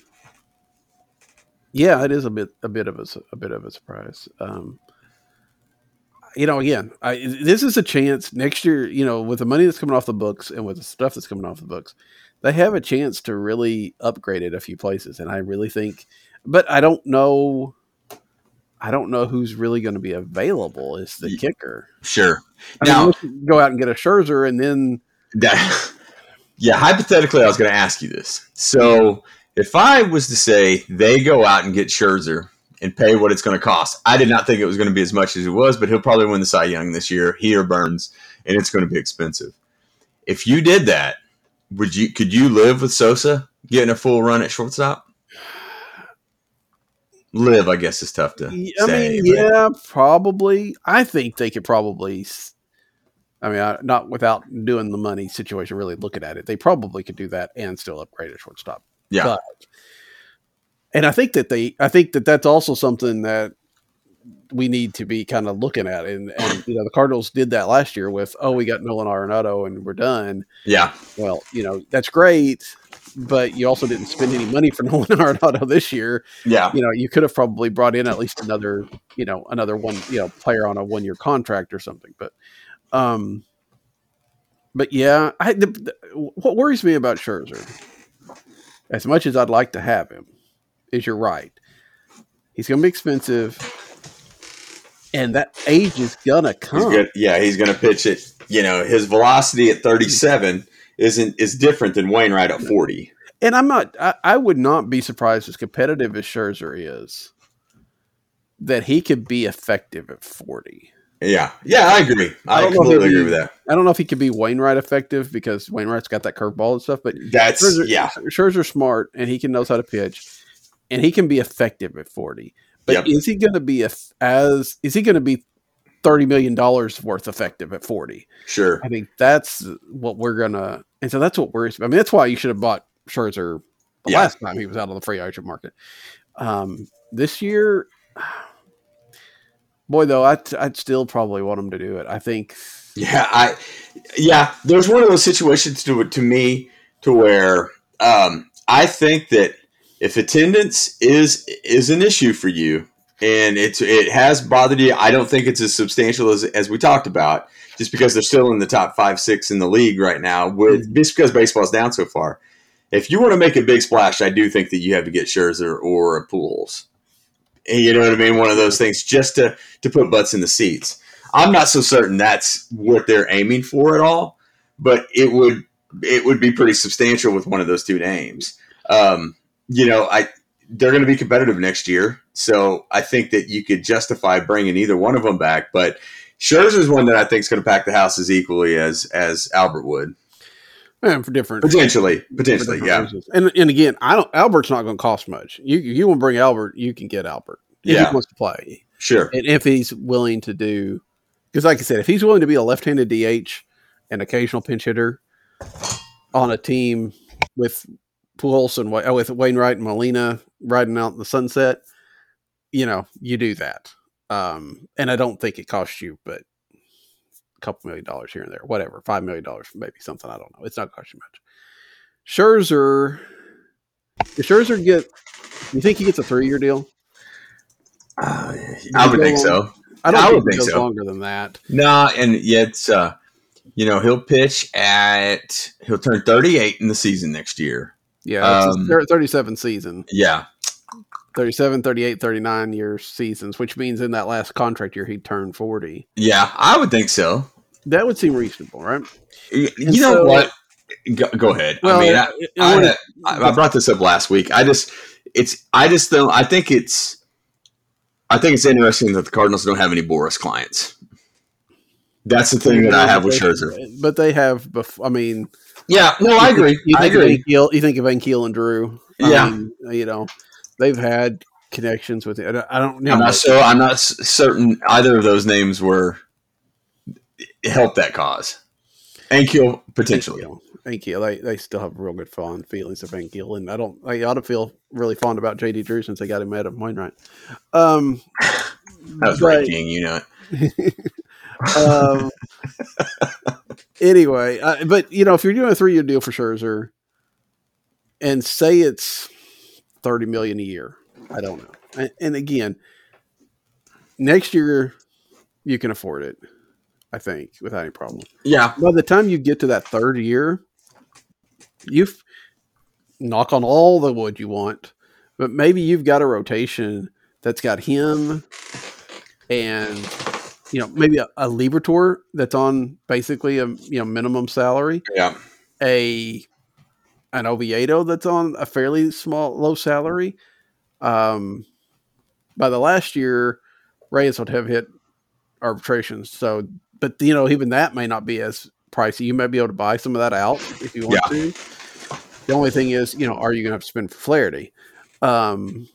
yeah, it is a bit a bit of a, a bit of a surprise. Um, you know, again, I, this is a chance next year. You know, with the money that's coming off the books and with the stuff that's coming off the books, they have a chance to really upgrade it a few places. And I really think, but I don't know. I don't know who's really going to be available. Is the kicker? sure. I Now, you go out and get a Scherzer, and then that, yeah, hypothetically, I was going to ask you this. So, if I was to say they go out and get Scherzer and pay what it's going to cost, I did not think it was going to be as much as it was, but he'll probably win the Cy Young this year. He or Burnes, and it's going to be expensive. If you did that, would you? Could you live with Sosa getting a full run at shortstop? Live, I guess, is tough to I say. mean, but- yeah, probably. I think they could probably. I mean, I- not without doing the money situation, really looking at it, they probably could do that and still upgrade a shortstop. yeah, But, and I think that they, I think that that's also something that we need to be kind of looking at. And, and you know, the Cardinals did that last year with, oh, we got Nolan Arenado and we're done. yeah, Well, you know, that's great, but you also didn't spend any money for Nolan Arenado this year. yeah, You know, you could have probably brought in at least another, you know, another one, you know, player on a one year contract or something. But, um, but yeah, I, the, the, what worries me about Scherzer, as much as I'd like to have him, is you're right. He's going to be expensive, and that age is gonna he's come. good. Yeah, he's going to pitch it. You know, his velocity at 37 isn't is different than Wainwright at 40. And I'm not. I, I would not be surprised as competitive as Scherzer is, that he could be effective at 40. Yeah, yeah, I agree. I I, don't completely agree be- with that. I don't know if he could be Wainwright effective because Wainwright's got that curveball and stuff, but That's Scherzer, yeah, Scherzer's smart and he can knows how to pitch, and he can be effective at 40. But Yep. is he going to be eff- as is he going to be 30 million dollars worth effective at 40? sure. I think that's what we're gonna, and so that's what worries me. I mean, that's why you should have bought Scherzer the Yeah. last time he was out on the free agent market. Um, this year, boy, though, I'd, I'd still probably want him to do it. I think, Yeah, I yeah. There's one of those situations to to me to where um, I think that if attendance is is an issue for you and it's it has bothered you, I don't think it's as substantial as as we talked about. Just because they're still in the top five six in the league right now, with just because baseball's down so far. If you want to make a big splash, I do think that you have to get Scherzer or a Pujols. And You know what I mean? One of those things just to to put butts in the seats. I'm not so certain that's what they're aiming for at all, but it would it would be pretty substantial with one of those two names. Um, you know, I they're going to be competitive next year, so I think that you could justify bringing either one of them back. But Scherzer is one that I think is going to pack the house as equally as as Albert would and for different, potentially, potentially, different yeah, reasons. And and again, I don't. Albert's not going to cost much. You you want to bring Albert, you can get Albert if Yeah. he wants to play, sure, and if he's willing to do, because like I said, if he's willing to be a left-handed DH, an occasional pinch hitter on a team with Pujols and with Wainwright and Molina riding out in the sunset, you know, you do that. Um, and I don't think it costs you, but a couple million dollars here and there, whatever, five million dollars, maybe something. I don't know. It's not cost you much. Scherzer, does Scherzer get? You think he gets a three-year deal? Uh, I would think so. I don't I think, would it think so. longer than that. Nah, and yet, uh, you know, he'll pitch at he'll turn 38 in the season next year. Yeah, Um, 37 season. Yeah, 37, 38, 39 year seasons, which means in that last contract year he'd turn 40. yeah, I would think so. That would seem reasonable, right? You And know so- what? Go, go ahead. Well, I mean, I, I- I I, I, I brought this up last week. I just, it's, I just don't. I think it's, I think it's interesting that the Cardinals don't have any Boras clients. That's the thing that I have with Scherzer. But they have, bef- I mean, Yeah, no, I agree. You I think, Of agree. Ankiel, you think of Ankiel and Drew. I Yeah. mean, you know, they've had connections with it. I don't know. I'm not so. I'm not certain either of those names were help that cause. And kill potentially. Ankiel, they, they still have real good fond feelings of Ankiel. And I don't, I ought to feel really fond about JD Drew since they got him Adam Wainwright. Um, That was but- right, King. You know it. um, anyway, uh, but you know, if you're doing a three year deal for Scherzer, and say it's thirty million a year, I don't know. And, and again, next year you can afford it. I think without any problem. Yeah, By the time you get to that third year, you've knock on all the wood you want, but maybe you've got a rotation that's got him and you know maybe a, a Liberatore that's on basically a you know minimum salary, yeah, a an Oviedo that's on a fairly small low salary. Um, by the last year, Reyes would have hit arbitration. So, but you know, even that may not be as pricey. You may be able to buy some of that out if you want Yeah. to. The only thing is, you know, are you going to have to spend for Flaherty? Um,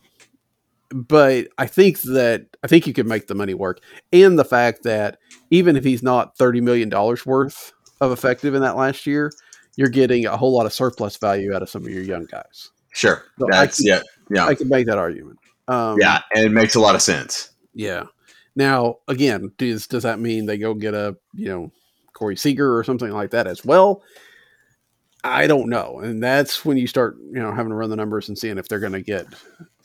but I think that I think you could make the money work, and the fact that even if he's not thirty million dollars worth of effective in that last year, you're getting a whole lot of surplus value out of some of your young guys. sure. So That's can- yeah, yeah, I can make that argument. Um, yeah, and it makes a lot of sense. yeah. Now, again, does does that mean they go get a you know Corey Seager or something like that as well? I don't know, and that's when you start you know having to run the numbers and seeing if they're going to get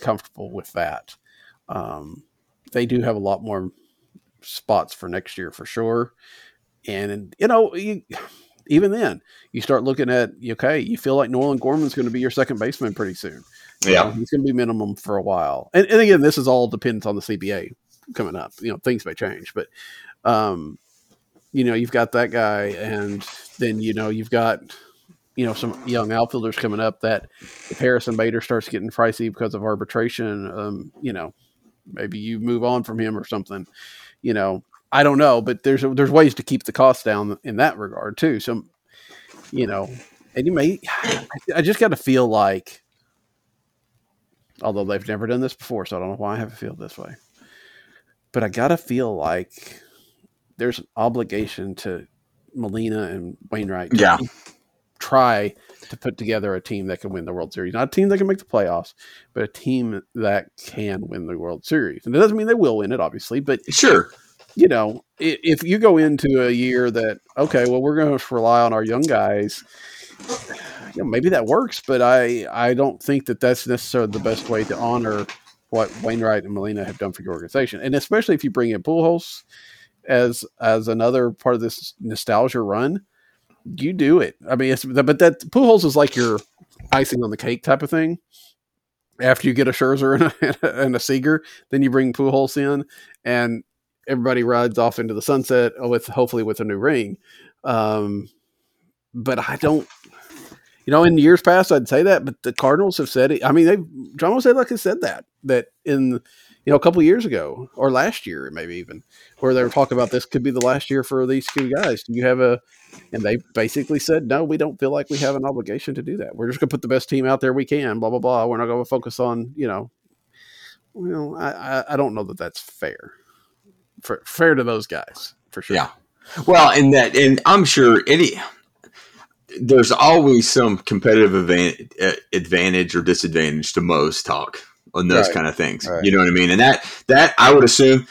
comfortable with that. Um, they do have a lot more spots for next year for sure, and you know you, even then you start looking at okay, you feel like Nolan Gorman's going to be your second baseman pretty soon. You know, Yeah, he's going to be minimum for a while. And, and again, this is all depends on the CBA coming up. You know, things may change, but um, you know, you've got that guy, and then you know you've got you know some young outfielders coming up. That if Harrison Bader starts getting pricey because of arbitration, um, you know, maybe you move on from him or something. You know, I don't know, but there's there's ways to keep the costs down in that regard too. So, you know, and you may, I just got to feel like although they've never done this before, so I don't know why I have a feel this way. But I gotta feel like there's an obligation to Molina and Wainwright to Yeah. try to put together a team that can win the World Series. Not a team that can make the playoffs, but a team that can win the World Series. And it doesn't mean they will win it, obviously, but sure. You know, if you go into a year that okay, well, we're going to rely on our young guys, you know, maybe that works, but I I don't think that that's necessarily the best way to honor what Wainwright and Molina have done for your organization, and especially if you bring in Pujols as as another part of this nostalgia run, you do it. I mean, but that Pujols is like your icing on the cake type of thing. After you get a Scherzer and a, and a Seager, then you bring Pujols in, and everybody rides off into the sunset with hopefully with a new ring. Um, but I don't, you know, in years past I'd say that, but the Cardinals have said it. I mean, they John Mozeliak has said that that in you know a couple years ago or last year maybe even where they were talking about this could be the last year for these two guys. Do you have a? And they basically said no, we don't feel like we have an obligation to do that. We're just going to put the best team out there we can. Blah blah blah. We're not going to focus on you know. Well, I, I I don't know that that's fair. For, fair to those guys for sure. Yeah. Well, and that, and I'm sure any, there's always some competitive advantage, advantage or disadvantage to most talk on those Right. kind of things. Right. You know what I mean? And that, that I would assume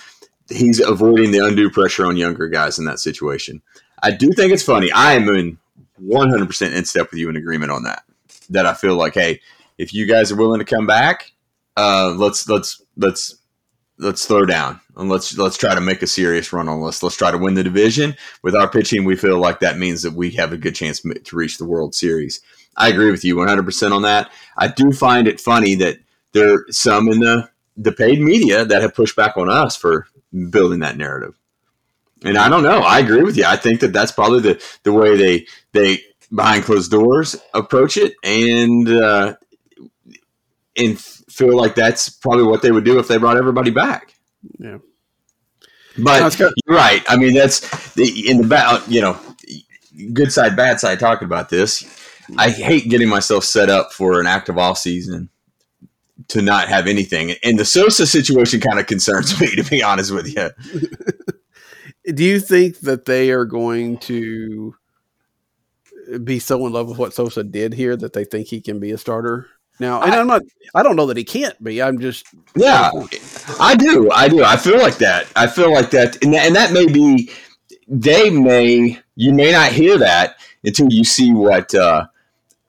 he's avoiding the undue pressure on younger guys in that situation. I do think it's funny. I am in 100% in step with you in agreement on that. That I feel like, hey, if you guys are willing to come back, uh, let's let's let's let's throw down and let's let's try to make a serious run on this. Let's try to win the division. With our pitching, we feel like that means that we have a good chance to reach the World Series. I agree with you 100% on that. I do find it funny that there are some in the the paid media that have pushed back on us for building that narrative. And I don't know. I agree with you. I think that that's probably the, the way they they behind closed doors approach it, and uh, and feel like that's probably what they would do if they brought everybody back. Yeah. But no, you're right. I mean, that's the, in the bad, you know, good side, bad side. Talking about this, I hate getting myself set up for an active off season to not have anything. And the Sosa situation kind of concerns me, to be honest with you. Do you think that they are going to be so in love with what Sosa did here that they think he can be a starter now? And I, am not. I don't know that he can't be. I'm just. Yeah, I do. I do. I feel like that. I feel like that, and that, and that may be. They may. You may not hear that until you see what. Uh,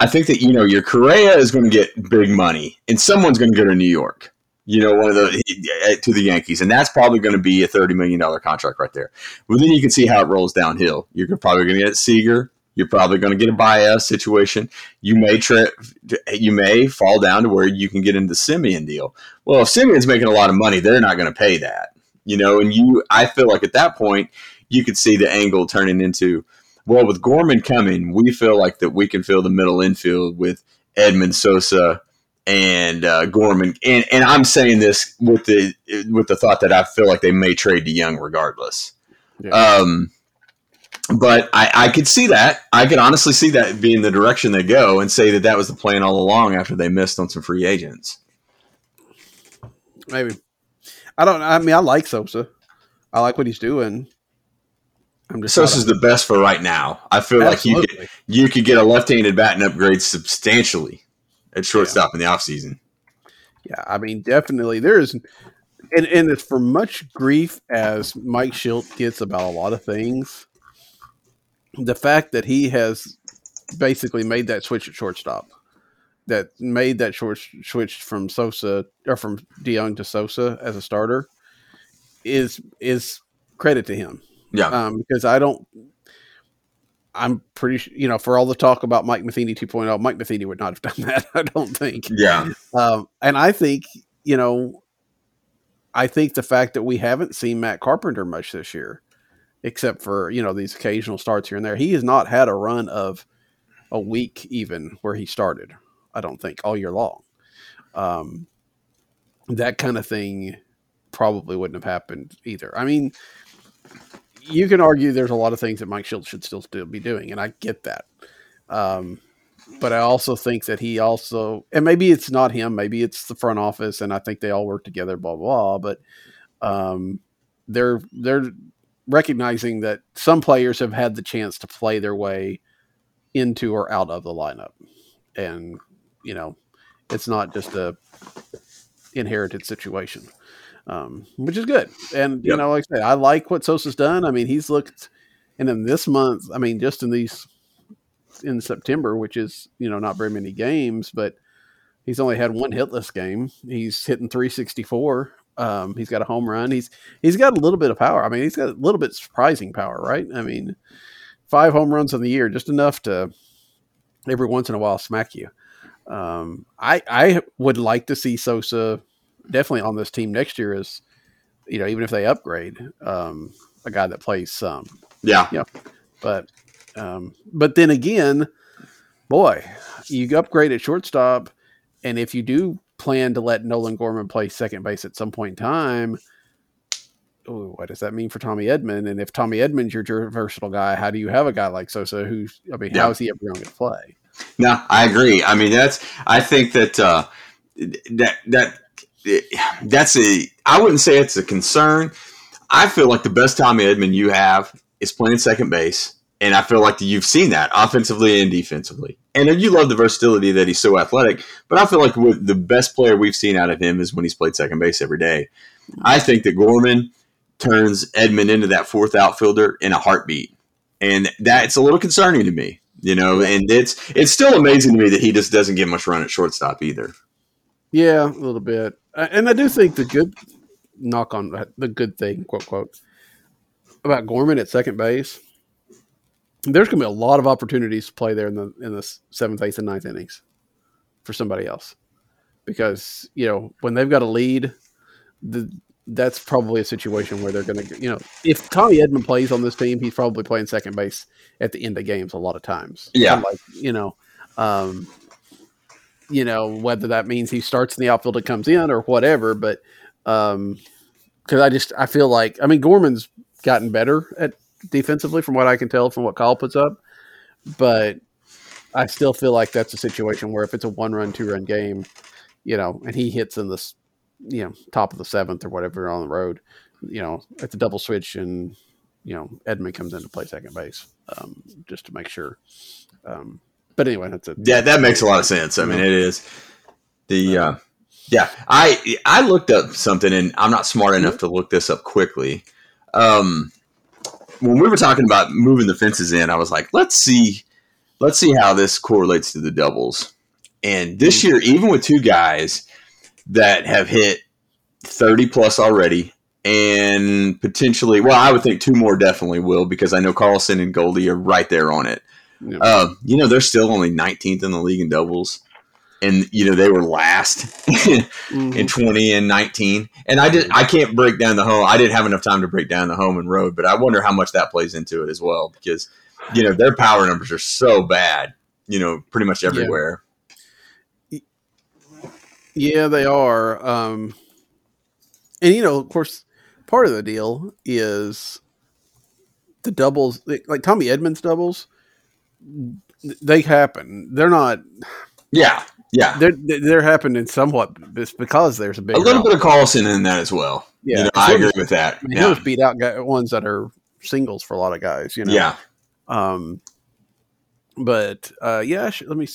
I think that you know your Correa is going to get big money, and someone's going to go to New York you know, one of the eh, to the Yankees, and that's probably going to be a thirty million dollar contract right there. Well, then you can see how it rolls downhill. You're probably going to get Seager. You're probably going to get a Baez situation. You may tri- you may fall down to where you can get into Semien deal. Well, if Semien's making a lot of money, they're not going to pay that, you know. And you, I feel like at that point, you could see the angle turning into, well, with Gorman coming, we feel like that we can fill the middle infield with Edman Sosa and uh, Gorman, and and I'm saying this with the with the thought that I feel like they may trade to Young regardless. Yeah. Um, but I, I could see that. I could honestly see that being the direction they go, and say that that was the plan all along after they missed on some free agents. Maybe I don't. I mean, I like Sosa. I like what he's doing. I'm just Sosa's the best for right now. I feel Absolutely. like you could you could get a left-handed bat and upgrade substantially at shortstop yeah. in the offseason. Yeah, I mean, definitely there is, and and it's for much grief as Mike Shildt gets about a lot of things. The fact that he has basically made that switch at shortstop, that made that short switch from Sosa or from DeJong to Sosa as a starter, is is credit to him. Yeah, um, because I don't I'm pretty sure, you know, for all the talk about Mike Matheny 2.0, Mike Matheny would not have done that, I don't think. Yeah. Um, and I think, you know, I think the fact that we haven't seen Matt Carpenter much this year, except for, you know, these occasional starts here and there, he has not had a run of a week even where he started, I don't think, all year long. Um, that kind of thing probably wouldn't have happened either. I mean, you can argue there's a lot of things that Mike Shildt should still still be doing, and I get that. Um, but I also think that he also, and maybe it's not him, maybe it's the front office, and I think they all work together, blah blah. But um, they're they're recognizing that some players have had the chance to play their way into or out of the lineup, and you know, it's not just a inherited situation um, which is good. And yep. you know, like I said, I like what Sosa's done. I mean, he's looked, and in this month, I mean, just in these in September, which is you know not very many games, but he's only had one hitless game. He's hitting 364. Um, he's got a home run. He's he's got a little bit of power. I mean, he's got a little bit surprising power, right? I mean, five home runs in the year, just enough to every once in a while smack you. Um, I I would like to see Sosa definitely on this team next year is, you know, even if they upgrade, um, a guy that plays some. Yeah. Yeah. But, um, but then again, boy, you upgrade at shortstop, and if you do plan to let Nolan Gorman play second base at some point in time, ooh, what does that mean for Tommy Edman? And if Tommy Edman's your versatile guy, how do you have a guy like Sosa who's, I mean, yeah. how is he ever going to play? No, I agree. I mean, that's, I think that, uh, that, that that's a I wouldn't say it's a concern. I feel like the best Tommy Edman you have is playing second base, and I feel like you've seen that offensively and defensively. And you love the versatility that he's so athletic, but I feel like the best player we've seen out of him is when he's played second base every day. I think that Gorman turns Edman into that fourth outfielder in a heartbeat, and that's a little concerning to me. You know, and it's it's still amazing to me that he just doesn't get much run at shortstop either. Yeah, a little bit, and I do think the good knock on the good thing, quote quote, about Gorman at second base. There's going to be a lot of opportunities to play there in the in the seventh, eighth, and ninth innings for somebody else, because you know when they've got a lead, the that's probably a situation where they're going to, you know, if Tommy Edman plays on this team, he's probably playing second base at the end of games a lot of times. Yeah, like you know, um, you know whether that means he starts in the outfield and comes in or whatever, but um, because I just I feel like I mean Gorman's gotten better at defensively from what I can tell from what Kyle puts up, but I still feel like that's a situation where if it's a one run, two run game, you know, and he hits in this you know top of the seventh or whatever on the road, you know, it's a double switch and you know Edman comes in to play second base um, just to make sure. Um, but anyway, that's it. Yeah, that makes a lot of sense. I mean, it is the uh, yeah. I I looked up something, and I'm not smart enough to look this up quickly. Um, when we were talking about moving the fences in, I was like, let's see, let's see how this correlates to the doubles. And this year, even with two guys that have hit 30 plus already and potentially well i would think two more definitely will because i know carlson and goldie are right there on it yeah. uh, you know they're still only 19th in the league in doubles and you know they were last mm-hmm. in 20 and 19 and i did i can't break down the home i didn't have enough time to break down the home and road but i wonder how much that plays into it as well because you know their power numbers are so bad you know pretty much everywhere yeah, they are. Um, and you know, of course, part of the deal is the doubles, like Tommy Edman's doubles. They happen. They're not. Yeah, yeah. They're they're happening somewhat because there's a big a little bit of Carlson in that as well. Yeah, you know, I agree with that. I mean, yeah. beat out guys, ones that are singles for a lot of guys. You know. Yeah. Um. But uh, yeah, let me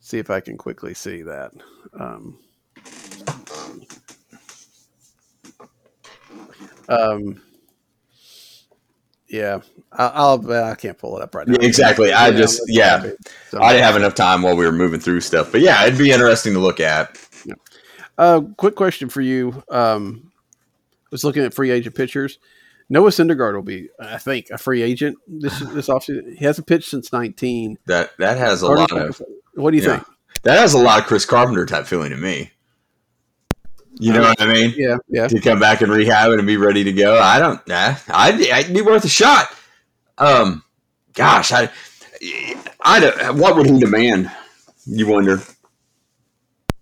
see if I can quickly see that. Um, um, yeah, I'll, I'll, I can't pull it up right now. Yeah, exactly. I just yeah, so, I didn't have enough time while we were moving through stuff, but yeah, it'd be interesting to look at. Yeah. Uh, quick question for you. Um, I was looking at free agent pitchers. Noah Syndergaard will be, I think, a free agent this this offseason. He hasn't pitched since nineteen. That that has a lot of. What do you yeah. think? That has a lot of Chris Carpenter type feeling to me. You know what I mean? Yeah, yeah. To come back and rehab it and be ready to go. I don't. Nah, I'd, I'd be worth a shot. Um, gosh, I, I don't. What would he demand? You wonder.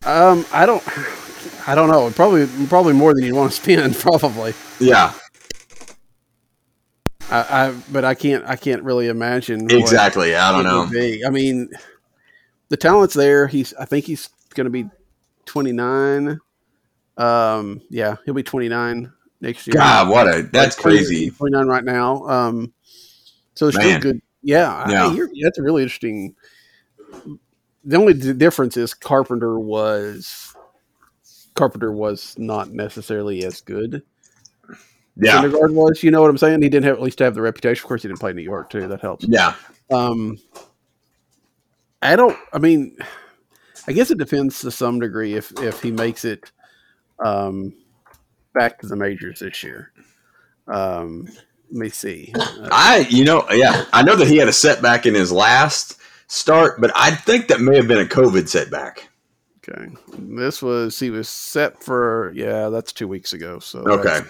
Um, I don't. I don't know. Probably, probably more than you'd want to spend. Probably. Yeah. I, I, but I can't. I can't really imagine. Exactly. I don't know. I mean, the talent's there. He's I think he's going to be 29. Um, yeah, he'll be 29 next year. God, what a that's like crazy. 29 right now. Um, so it's still good. Yeah, yeah. I, that's a really interesting. The only difference is Carpenter was Carpenter was not necessarily as good. Yeah, Syndergaard was. You know what I'm saying? He didn't have at least have the reputation. Of course, he didn't play New York too. That helps. Yeah. Um, I don't. I mean, I guess it depends to some degree if if he makes it um, back to the majors this year. Um, let me see. Uh, I, you know, yeah, I know that he had a setback in his last start, but I think that may have been a COVID setback. Okay, this was he was set for yeah, that's two weeks ago. So okay,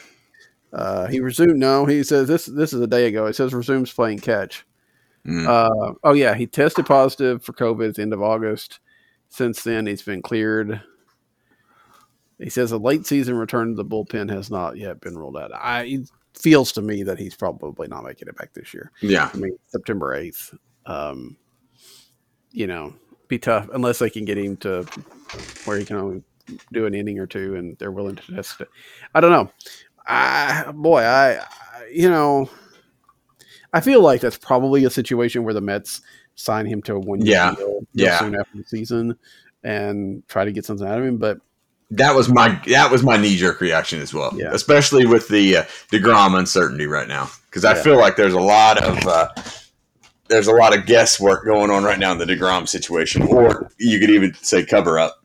uh, he resumed. No, he says this. This is a day ago. It says resumes playing catch. Mm. Uh, oh yeah, he tested positive for COVID at the end of August. Since then, he's been cleared. He says a late season return to the bullpen has not yet been ruled out. I it feels to me that he's probably not making it back this year. Yeah, I mean September eighth. Um, you know, be tough unless they can get him to where he can only do an inning or two, and they're willing to test it. I don't know. I boy, I, I you know I feel like that's probably a situation where the Mets sign him to a one year yeah. deal yeah. soon after the season and try to get something out of him. But that was my that was my knee jerk reaction as well. Yeah. Especially with the uh, Degrom uncertainty right now, because I yeah. feel like there's a lot of uh, there's a lot of guesswork going on right now in the Degrom situation, or you could even say cover up.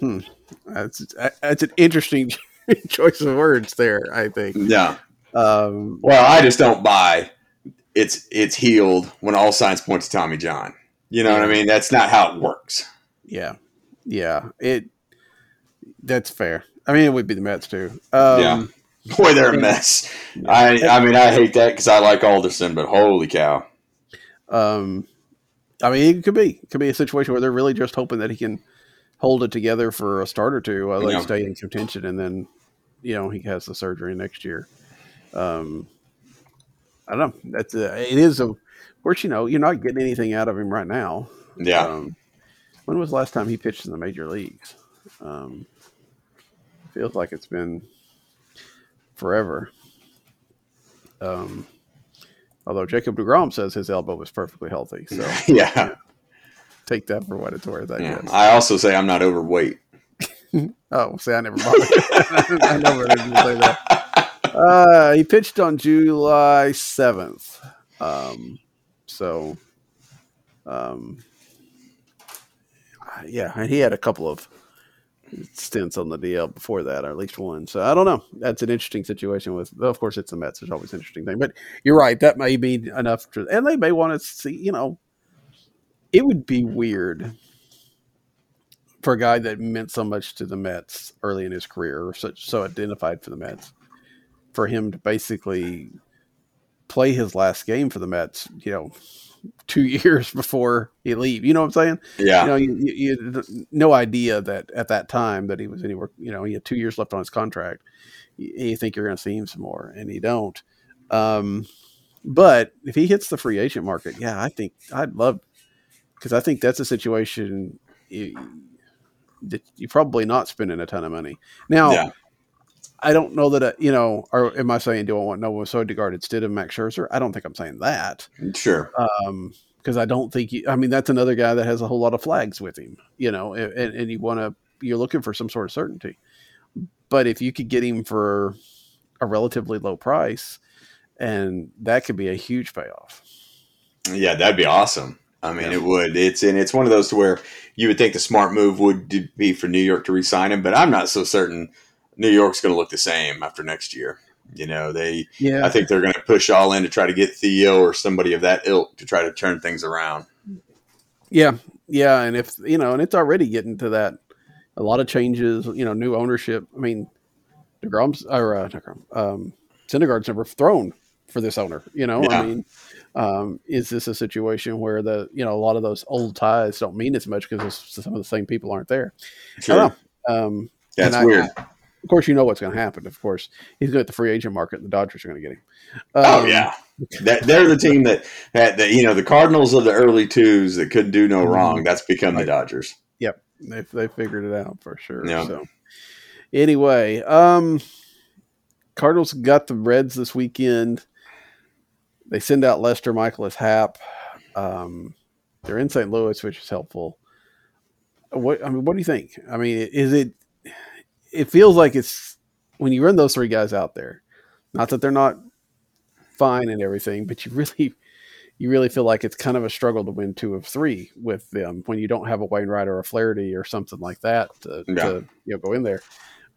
Hmm. that's that's an interesting choice of words there. I think. Yeah. Um, Well, I just don't buy it's it's healed when all signs point to Tommy John. You know what I mean? That's not how it works. yeah, yeah. It that's fair. I mean, it would be the Mets too. Um, Yeah. Boy, they're a mess. I I mean, I hate that because I like Alderson, but holy cow. Um, I mean, it could be it could be a situation where they're really just hoping that he can hold it together for a start or two while they Yeah. stay in contention, and then you know he has the surgery next year. Um, I don't know. That's a, it is a. Of course, you know you're not getting anything out of him right now. Yeah. Um, when was the last time he pitched in the major leagues? Um, feels like it's been forever. Um, although Jacob Degrom says his elbow was perfectly healthy, so yeah. take that for what it's worth. I yeah. guess. I also say I'm not overweight. Oh, see, I never bothered. I never heard you say that. Uh, he pitched on July seventh. Um, so, um, yeah, and he had a couple of stints on the DL before that, or at least one. So I don't know. That's an interesting situation. With, of course, it's the Mets. There's always an interesting thing, but you're right. That may be enough to, and they may want to see. You know, it would be weird for a guy that meant so much to the Mets early in his career, or such so identified for the Mets, for him to basically play his last game for the Mets, you know, two years before he leave. You know what I'm saying? Yeah. You know, you, you, you no idea that at that time that he was anywhere. You know, he had two years left on his contract. You, you think you're going to see him some more, and he don't. Um, but if he hits the free agent market, yeah, I think I'd love because I think that's a situation you, that you're probably not spending a ton of money. Now, Yeah. I don't know that, uh, you know, or am I saying do I want Noah Syndergaard instead of Max Scherzer? I don't think I'm saying that Sure. um, because I don't think you, I mean that's another guy that has a whole lot of flags with him, you know, and, and you want to you're looking for some sort of certainty. But if you could get him for a relatively low price, and that could be a huge payoff. Yeah, that'd be awesome. I mean, Yeah. it would. It's and it's one of those to where you would think the smart move would be for New York to re-sign him, but I'm not so certain New York's going to look the same after next year. You know, they Yeah, I think they're going to push all in to try to get Theo or somebody of that ilk to try to turn things around. yeah, yeah, and if you know, and it's already getting to that. A lot of changes, you know, new ownership. I mean, Degrom's or uh, Degrom, um, Syndergaard's never thrown for this owner. You know, Yeah. I mean, um, is this a situation where the you know a lot of those old ties don't mean as much because some of the same people aren't there? I Sure. don't know. Um, Yeah, and it's I- weird. Of course, you know what's going to happen. Of course, he's going to hit the free agent market, and the Dodgers are going to get him. oh Um, yeah. That, they're the team that, that, that, you know, the Cardinals of the early twos that couldn't do no Mhm. wrong. That's become the. Dodgers. they they figured it out for sure. Yeah. So anyway, um, Cardinals got the Reds this weekend. They send out Lester Mikolas Happ. Um, they're in St. Louis, which is helpful. What I mean, what do you think? I mean, is it? It feels like it's when you run those three guys out there. Not that they're not fine and everything, but you really, you really feel like it's kind of a struggle to win two of three with them when you don't have a Wainwright or a Flaherty or something like that to, Yeah. to you know go in there.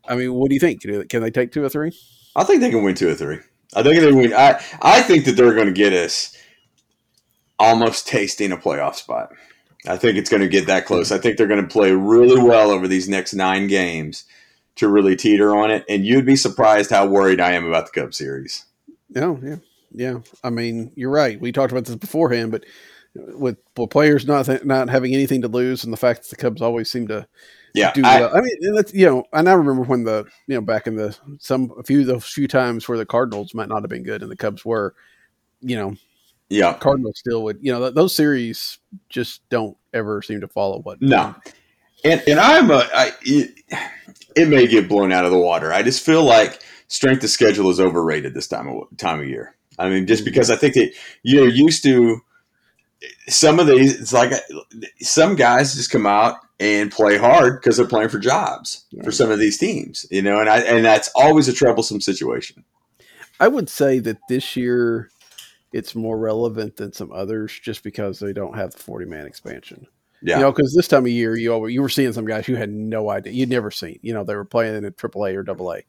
I mean, what do you think? Can they take two or three? I think they can win two or three. I think they win. I, I think that they're going to get us almost tasting a playoff spot. I think it's going to get that close. I think they're going to play really well over these next nine games to really teeter on it. And you'd be surprised how worried I am about the Cubs series. Yeah, yeah, yeah. I mean, you're right. We talked about this beforehand, but with, with players not not having anything to lose, and the fact that the Cubs always seem to Yeah, do I- well. I mean, that's you know, and I remember when the you know back in the some a few those few times where the Cardinals might not have been good and the Cubs were, you know, yeah. Cardinals still would. You know, th- those series just don't ever seem to follow what. No. And and I'm a I, it, it may get blown out of the water. I just feel like strength of schedule is overrated this time of time of year. I mean, just mm-hmm. because I think that you're used to some of these. It's like some guys just come out and play hard because they're playing for jobs for some of these teams, you know, and I and that's always a troublesome situation. I would say that this year it's more relevant than some others just because they don't have the 40 man expansion. Yeah. You know, because this time of year, you you were seeing some guys you had no idea you'd never seen. You know, they were playing in a AAA or AA.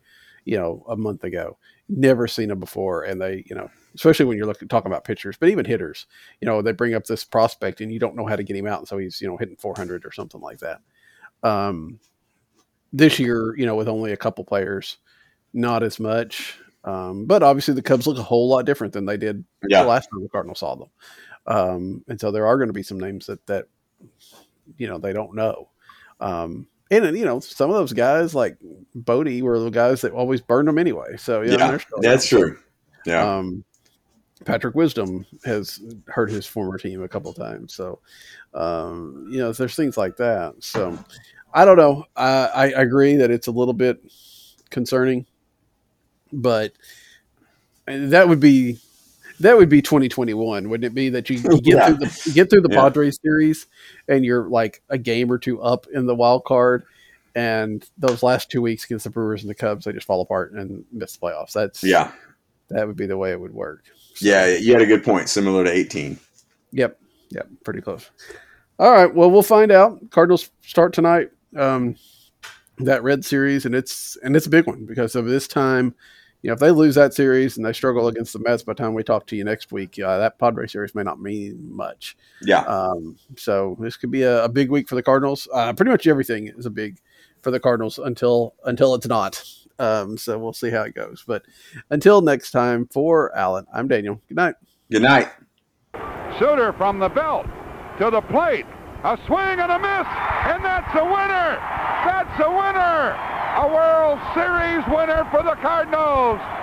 You know, a month ago, never seen them before, and they, you know, especially when you're looking talking about pitchers, but even hitters, you know, they bring up this prospect and you don't know how to get him out, and so he's you know hitting 400 or something like that. Um, this year, you know, with only a couple players, not as much. Um, but obviously, the Cubs look a whole lot different than they did yeah. the last time the Cardinals saw them. Um, and so there are going to be some names that that you know they don't know. Um, and you know, some of those guys like Bote were the guys that always burned them anyway. So yeah, yeah that's true. Yeah. Um, Patrick Wisdom has hurt his former team a couple times. So, um, you know, there's things like that. So, I don't know. I, I agree that it's a little bit concerning, but that would be that would be 2021, wouldn't it be? That you, you get yeah. through the get through the yeah. Padres series, and you're like a game or two up in the wild card, and those last two weeks against the Brewers and the Cubs, they just fall apart and miss the playoffs. That's yeah, that would be the way it would work. Yeah, you had a good point. Similar to 18. Yep, yep, pretty close. All right, well, we'll find out. Cardinals start tonight. Um, that red series, and it's and it's a big one because of this time you know, if they lose that series and they struggle against the Mets by the time we talk to you next week, uh, that Padre series may not mean much. Yeah. Um, so this could be a, a, big week for the Cardinals. Uh, pretty much everything is a big for the Cardinals until until it's not. Um, so we'll see how it goes. But until next time, for Allen, I'm Daniel. Good night. Good night. Shooter from the belt to the plate. A swing and a miss, and that's a winner. That's a winner. A World Series winner for the Cardinals.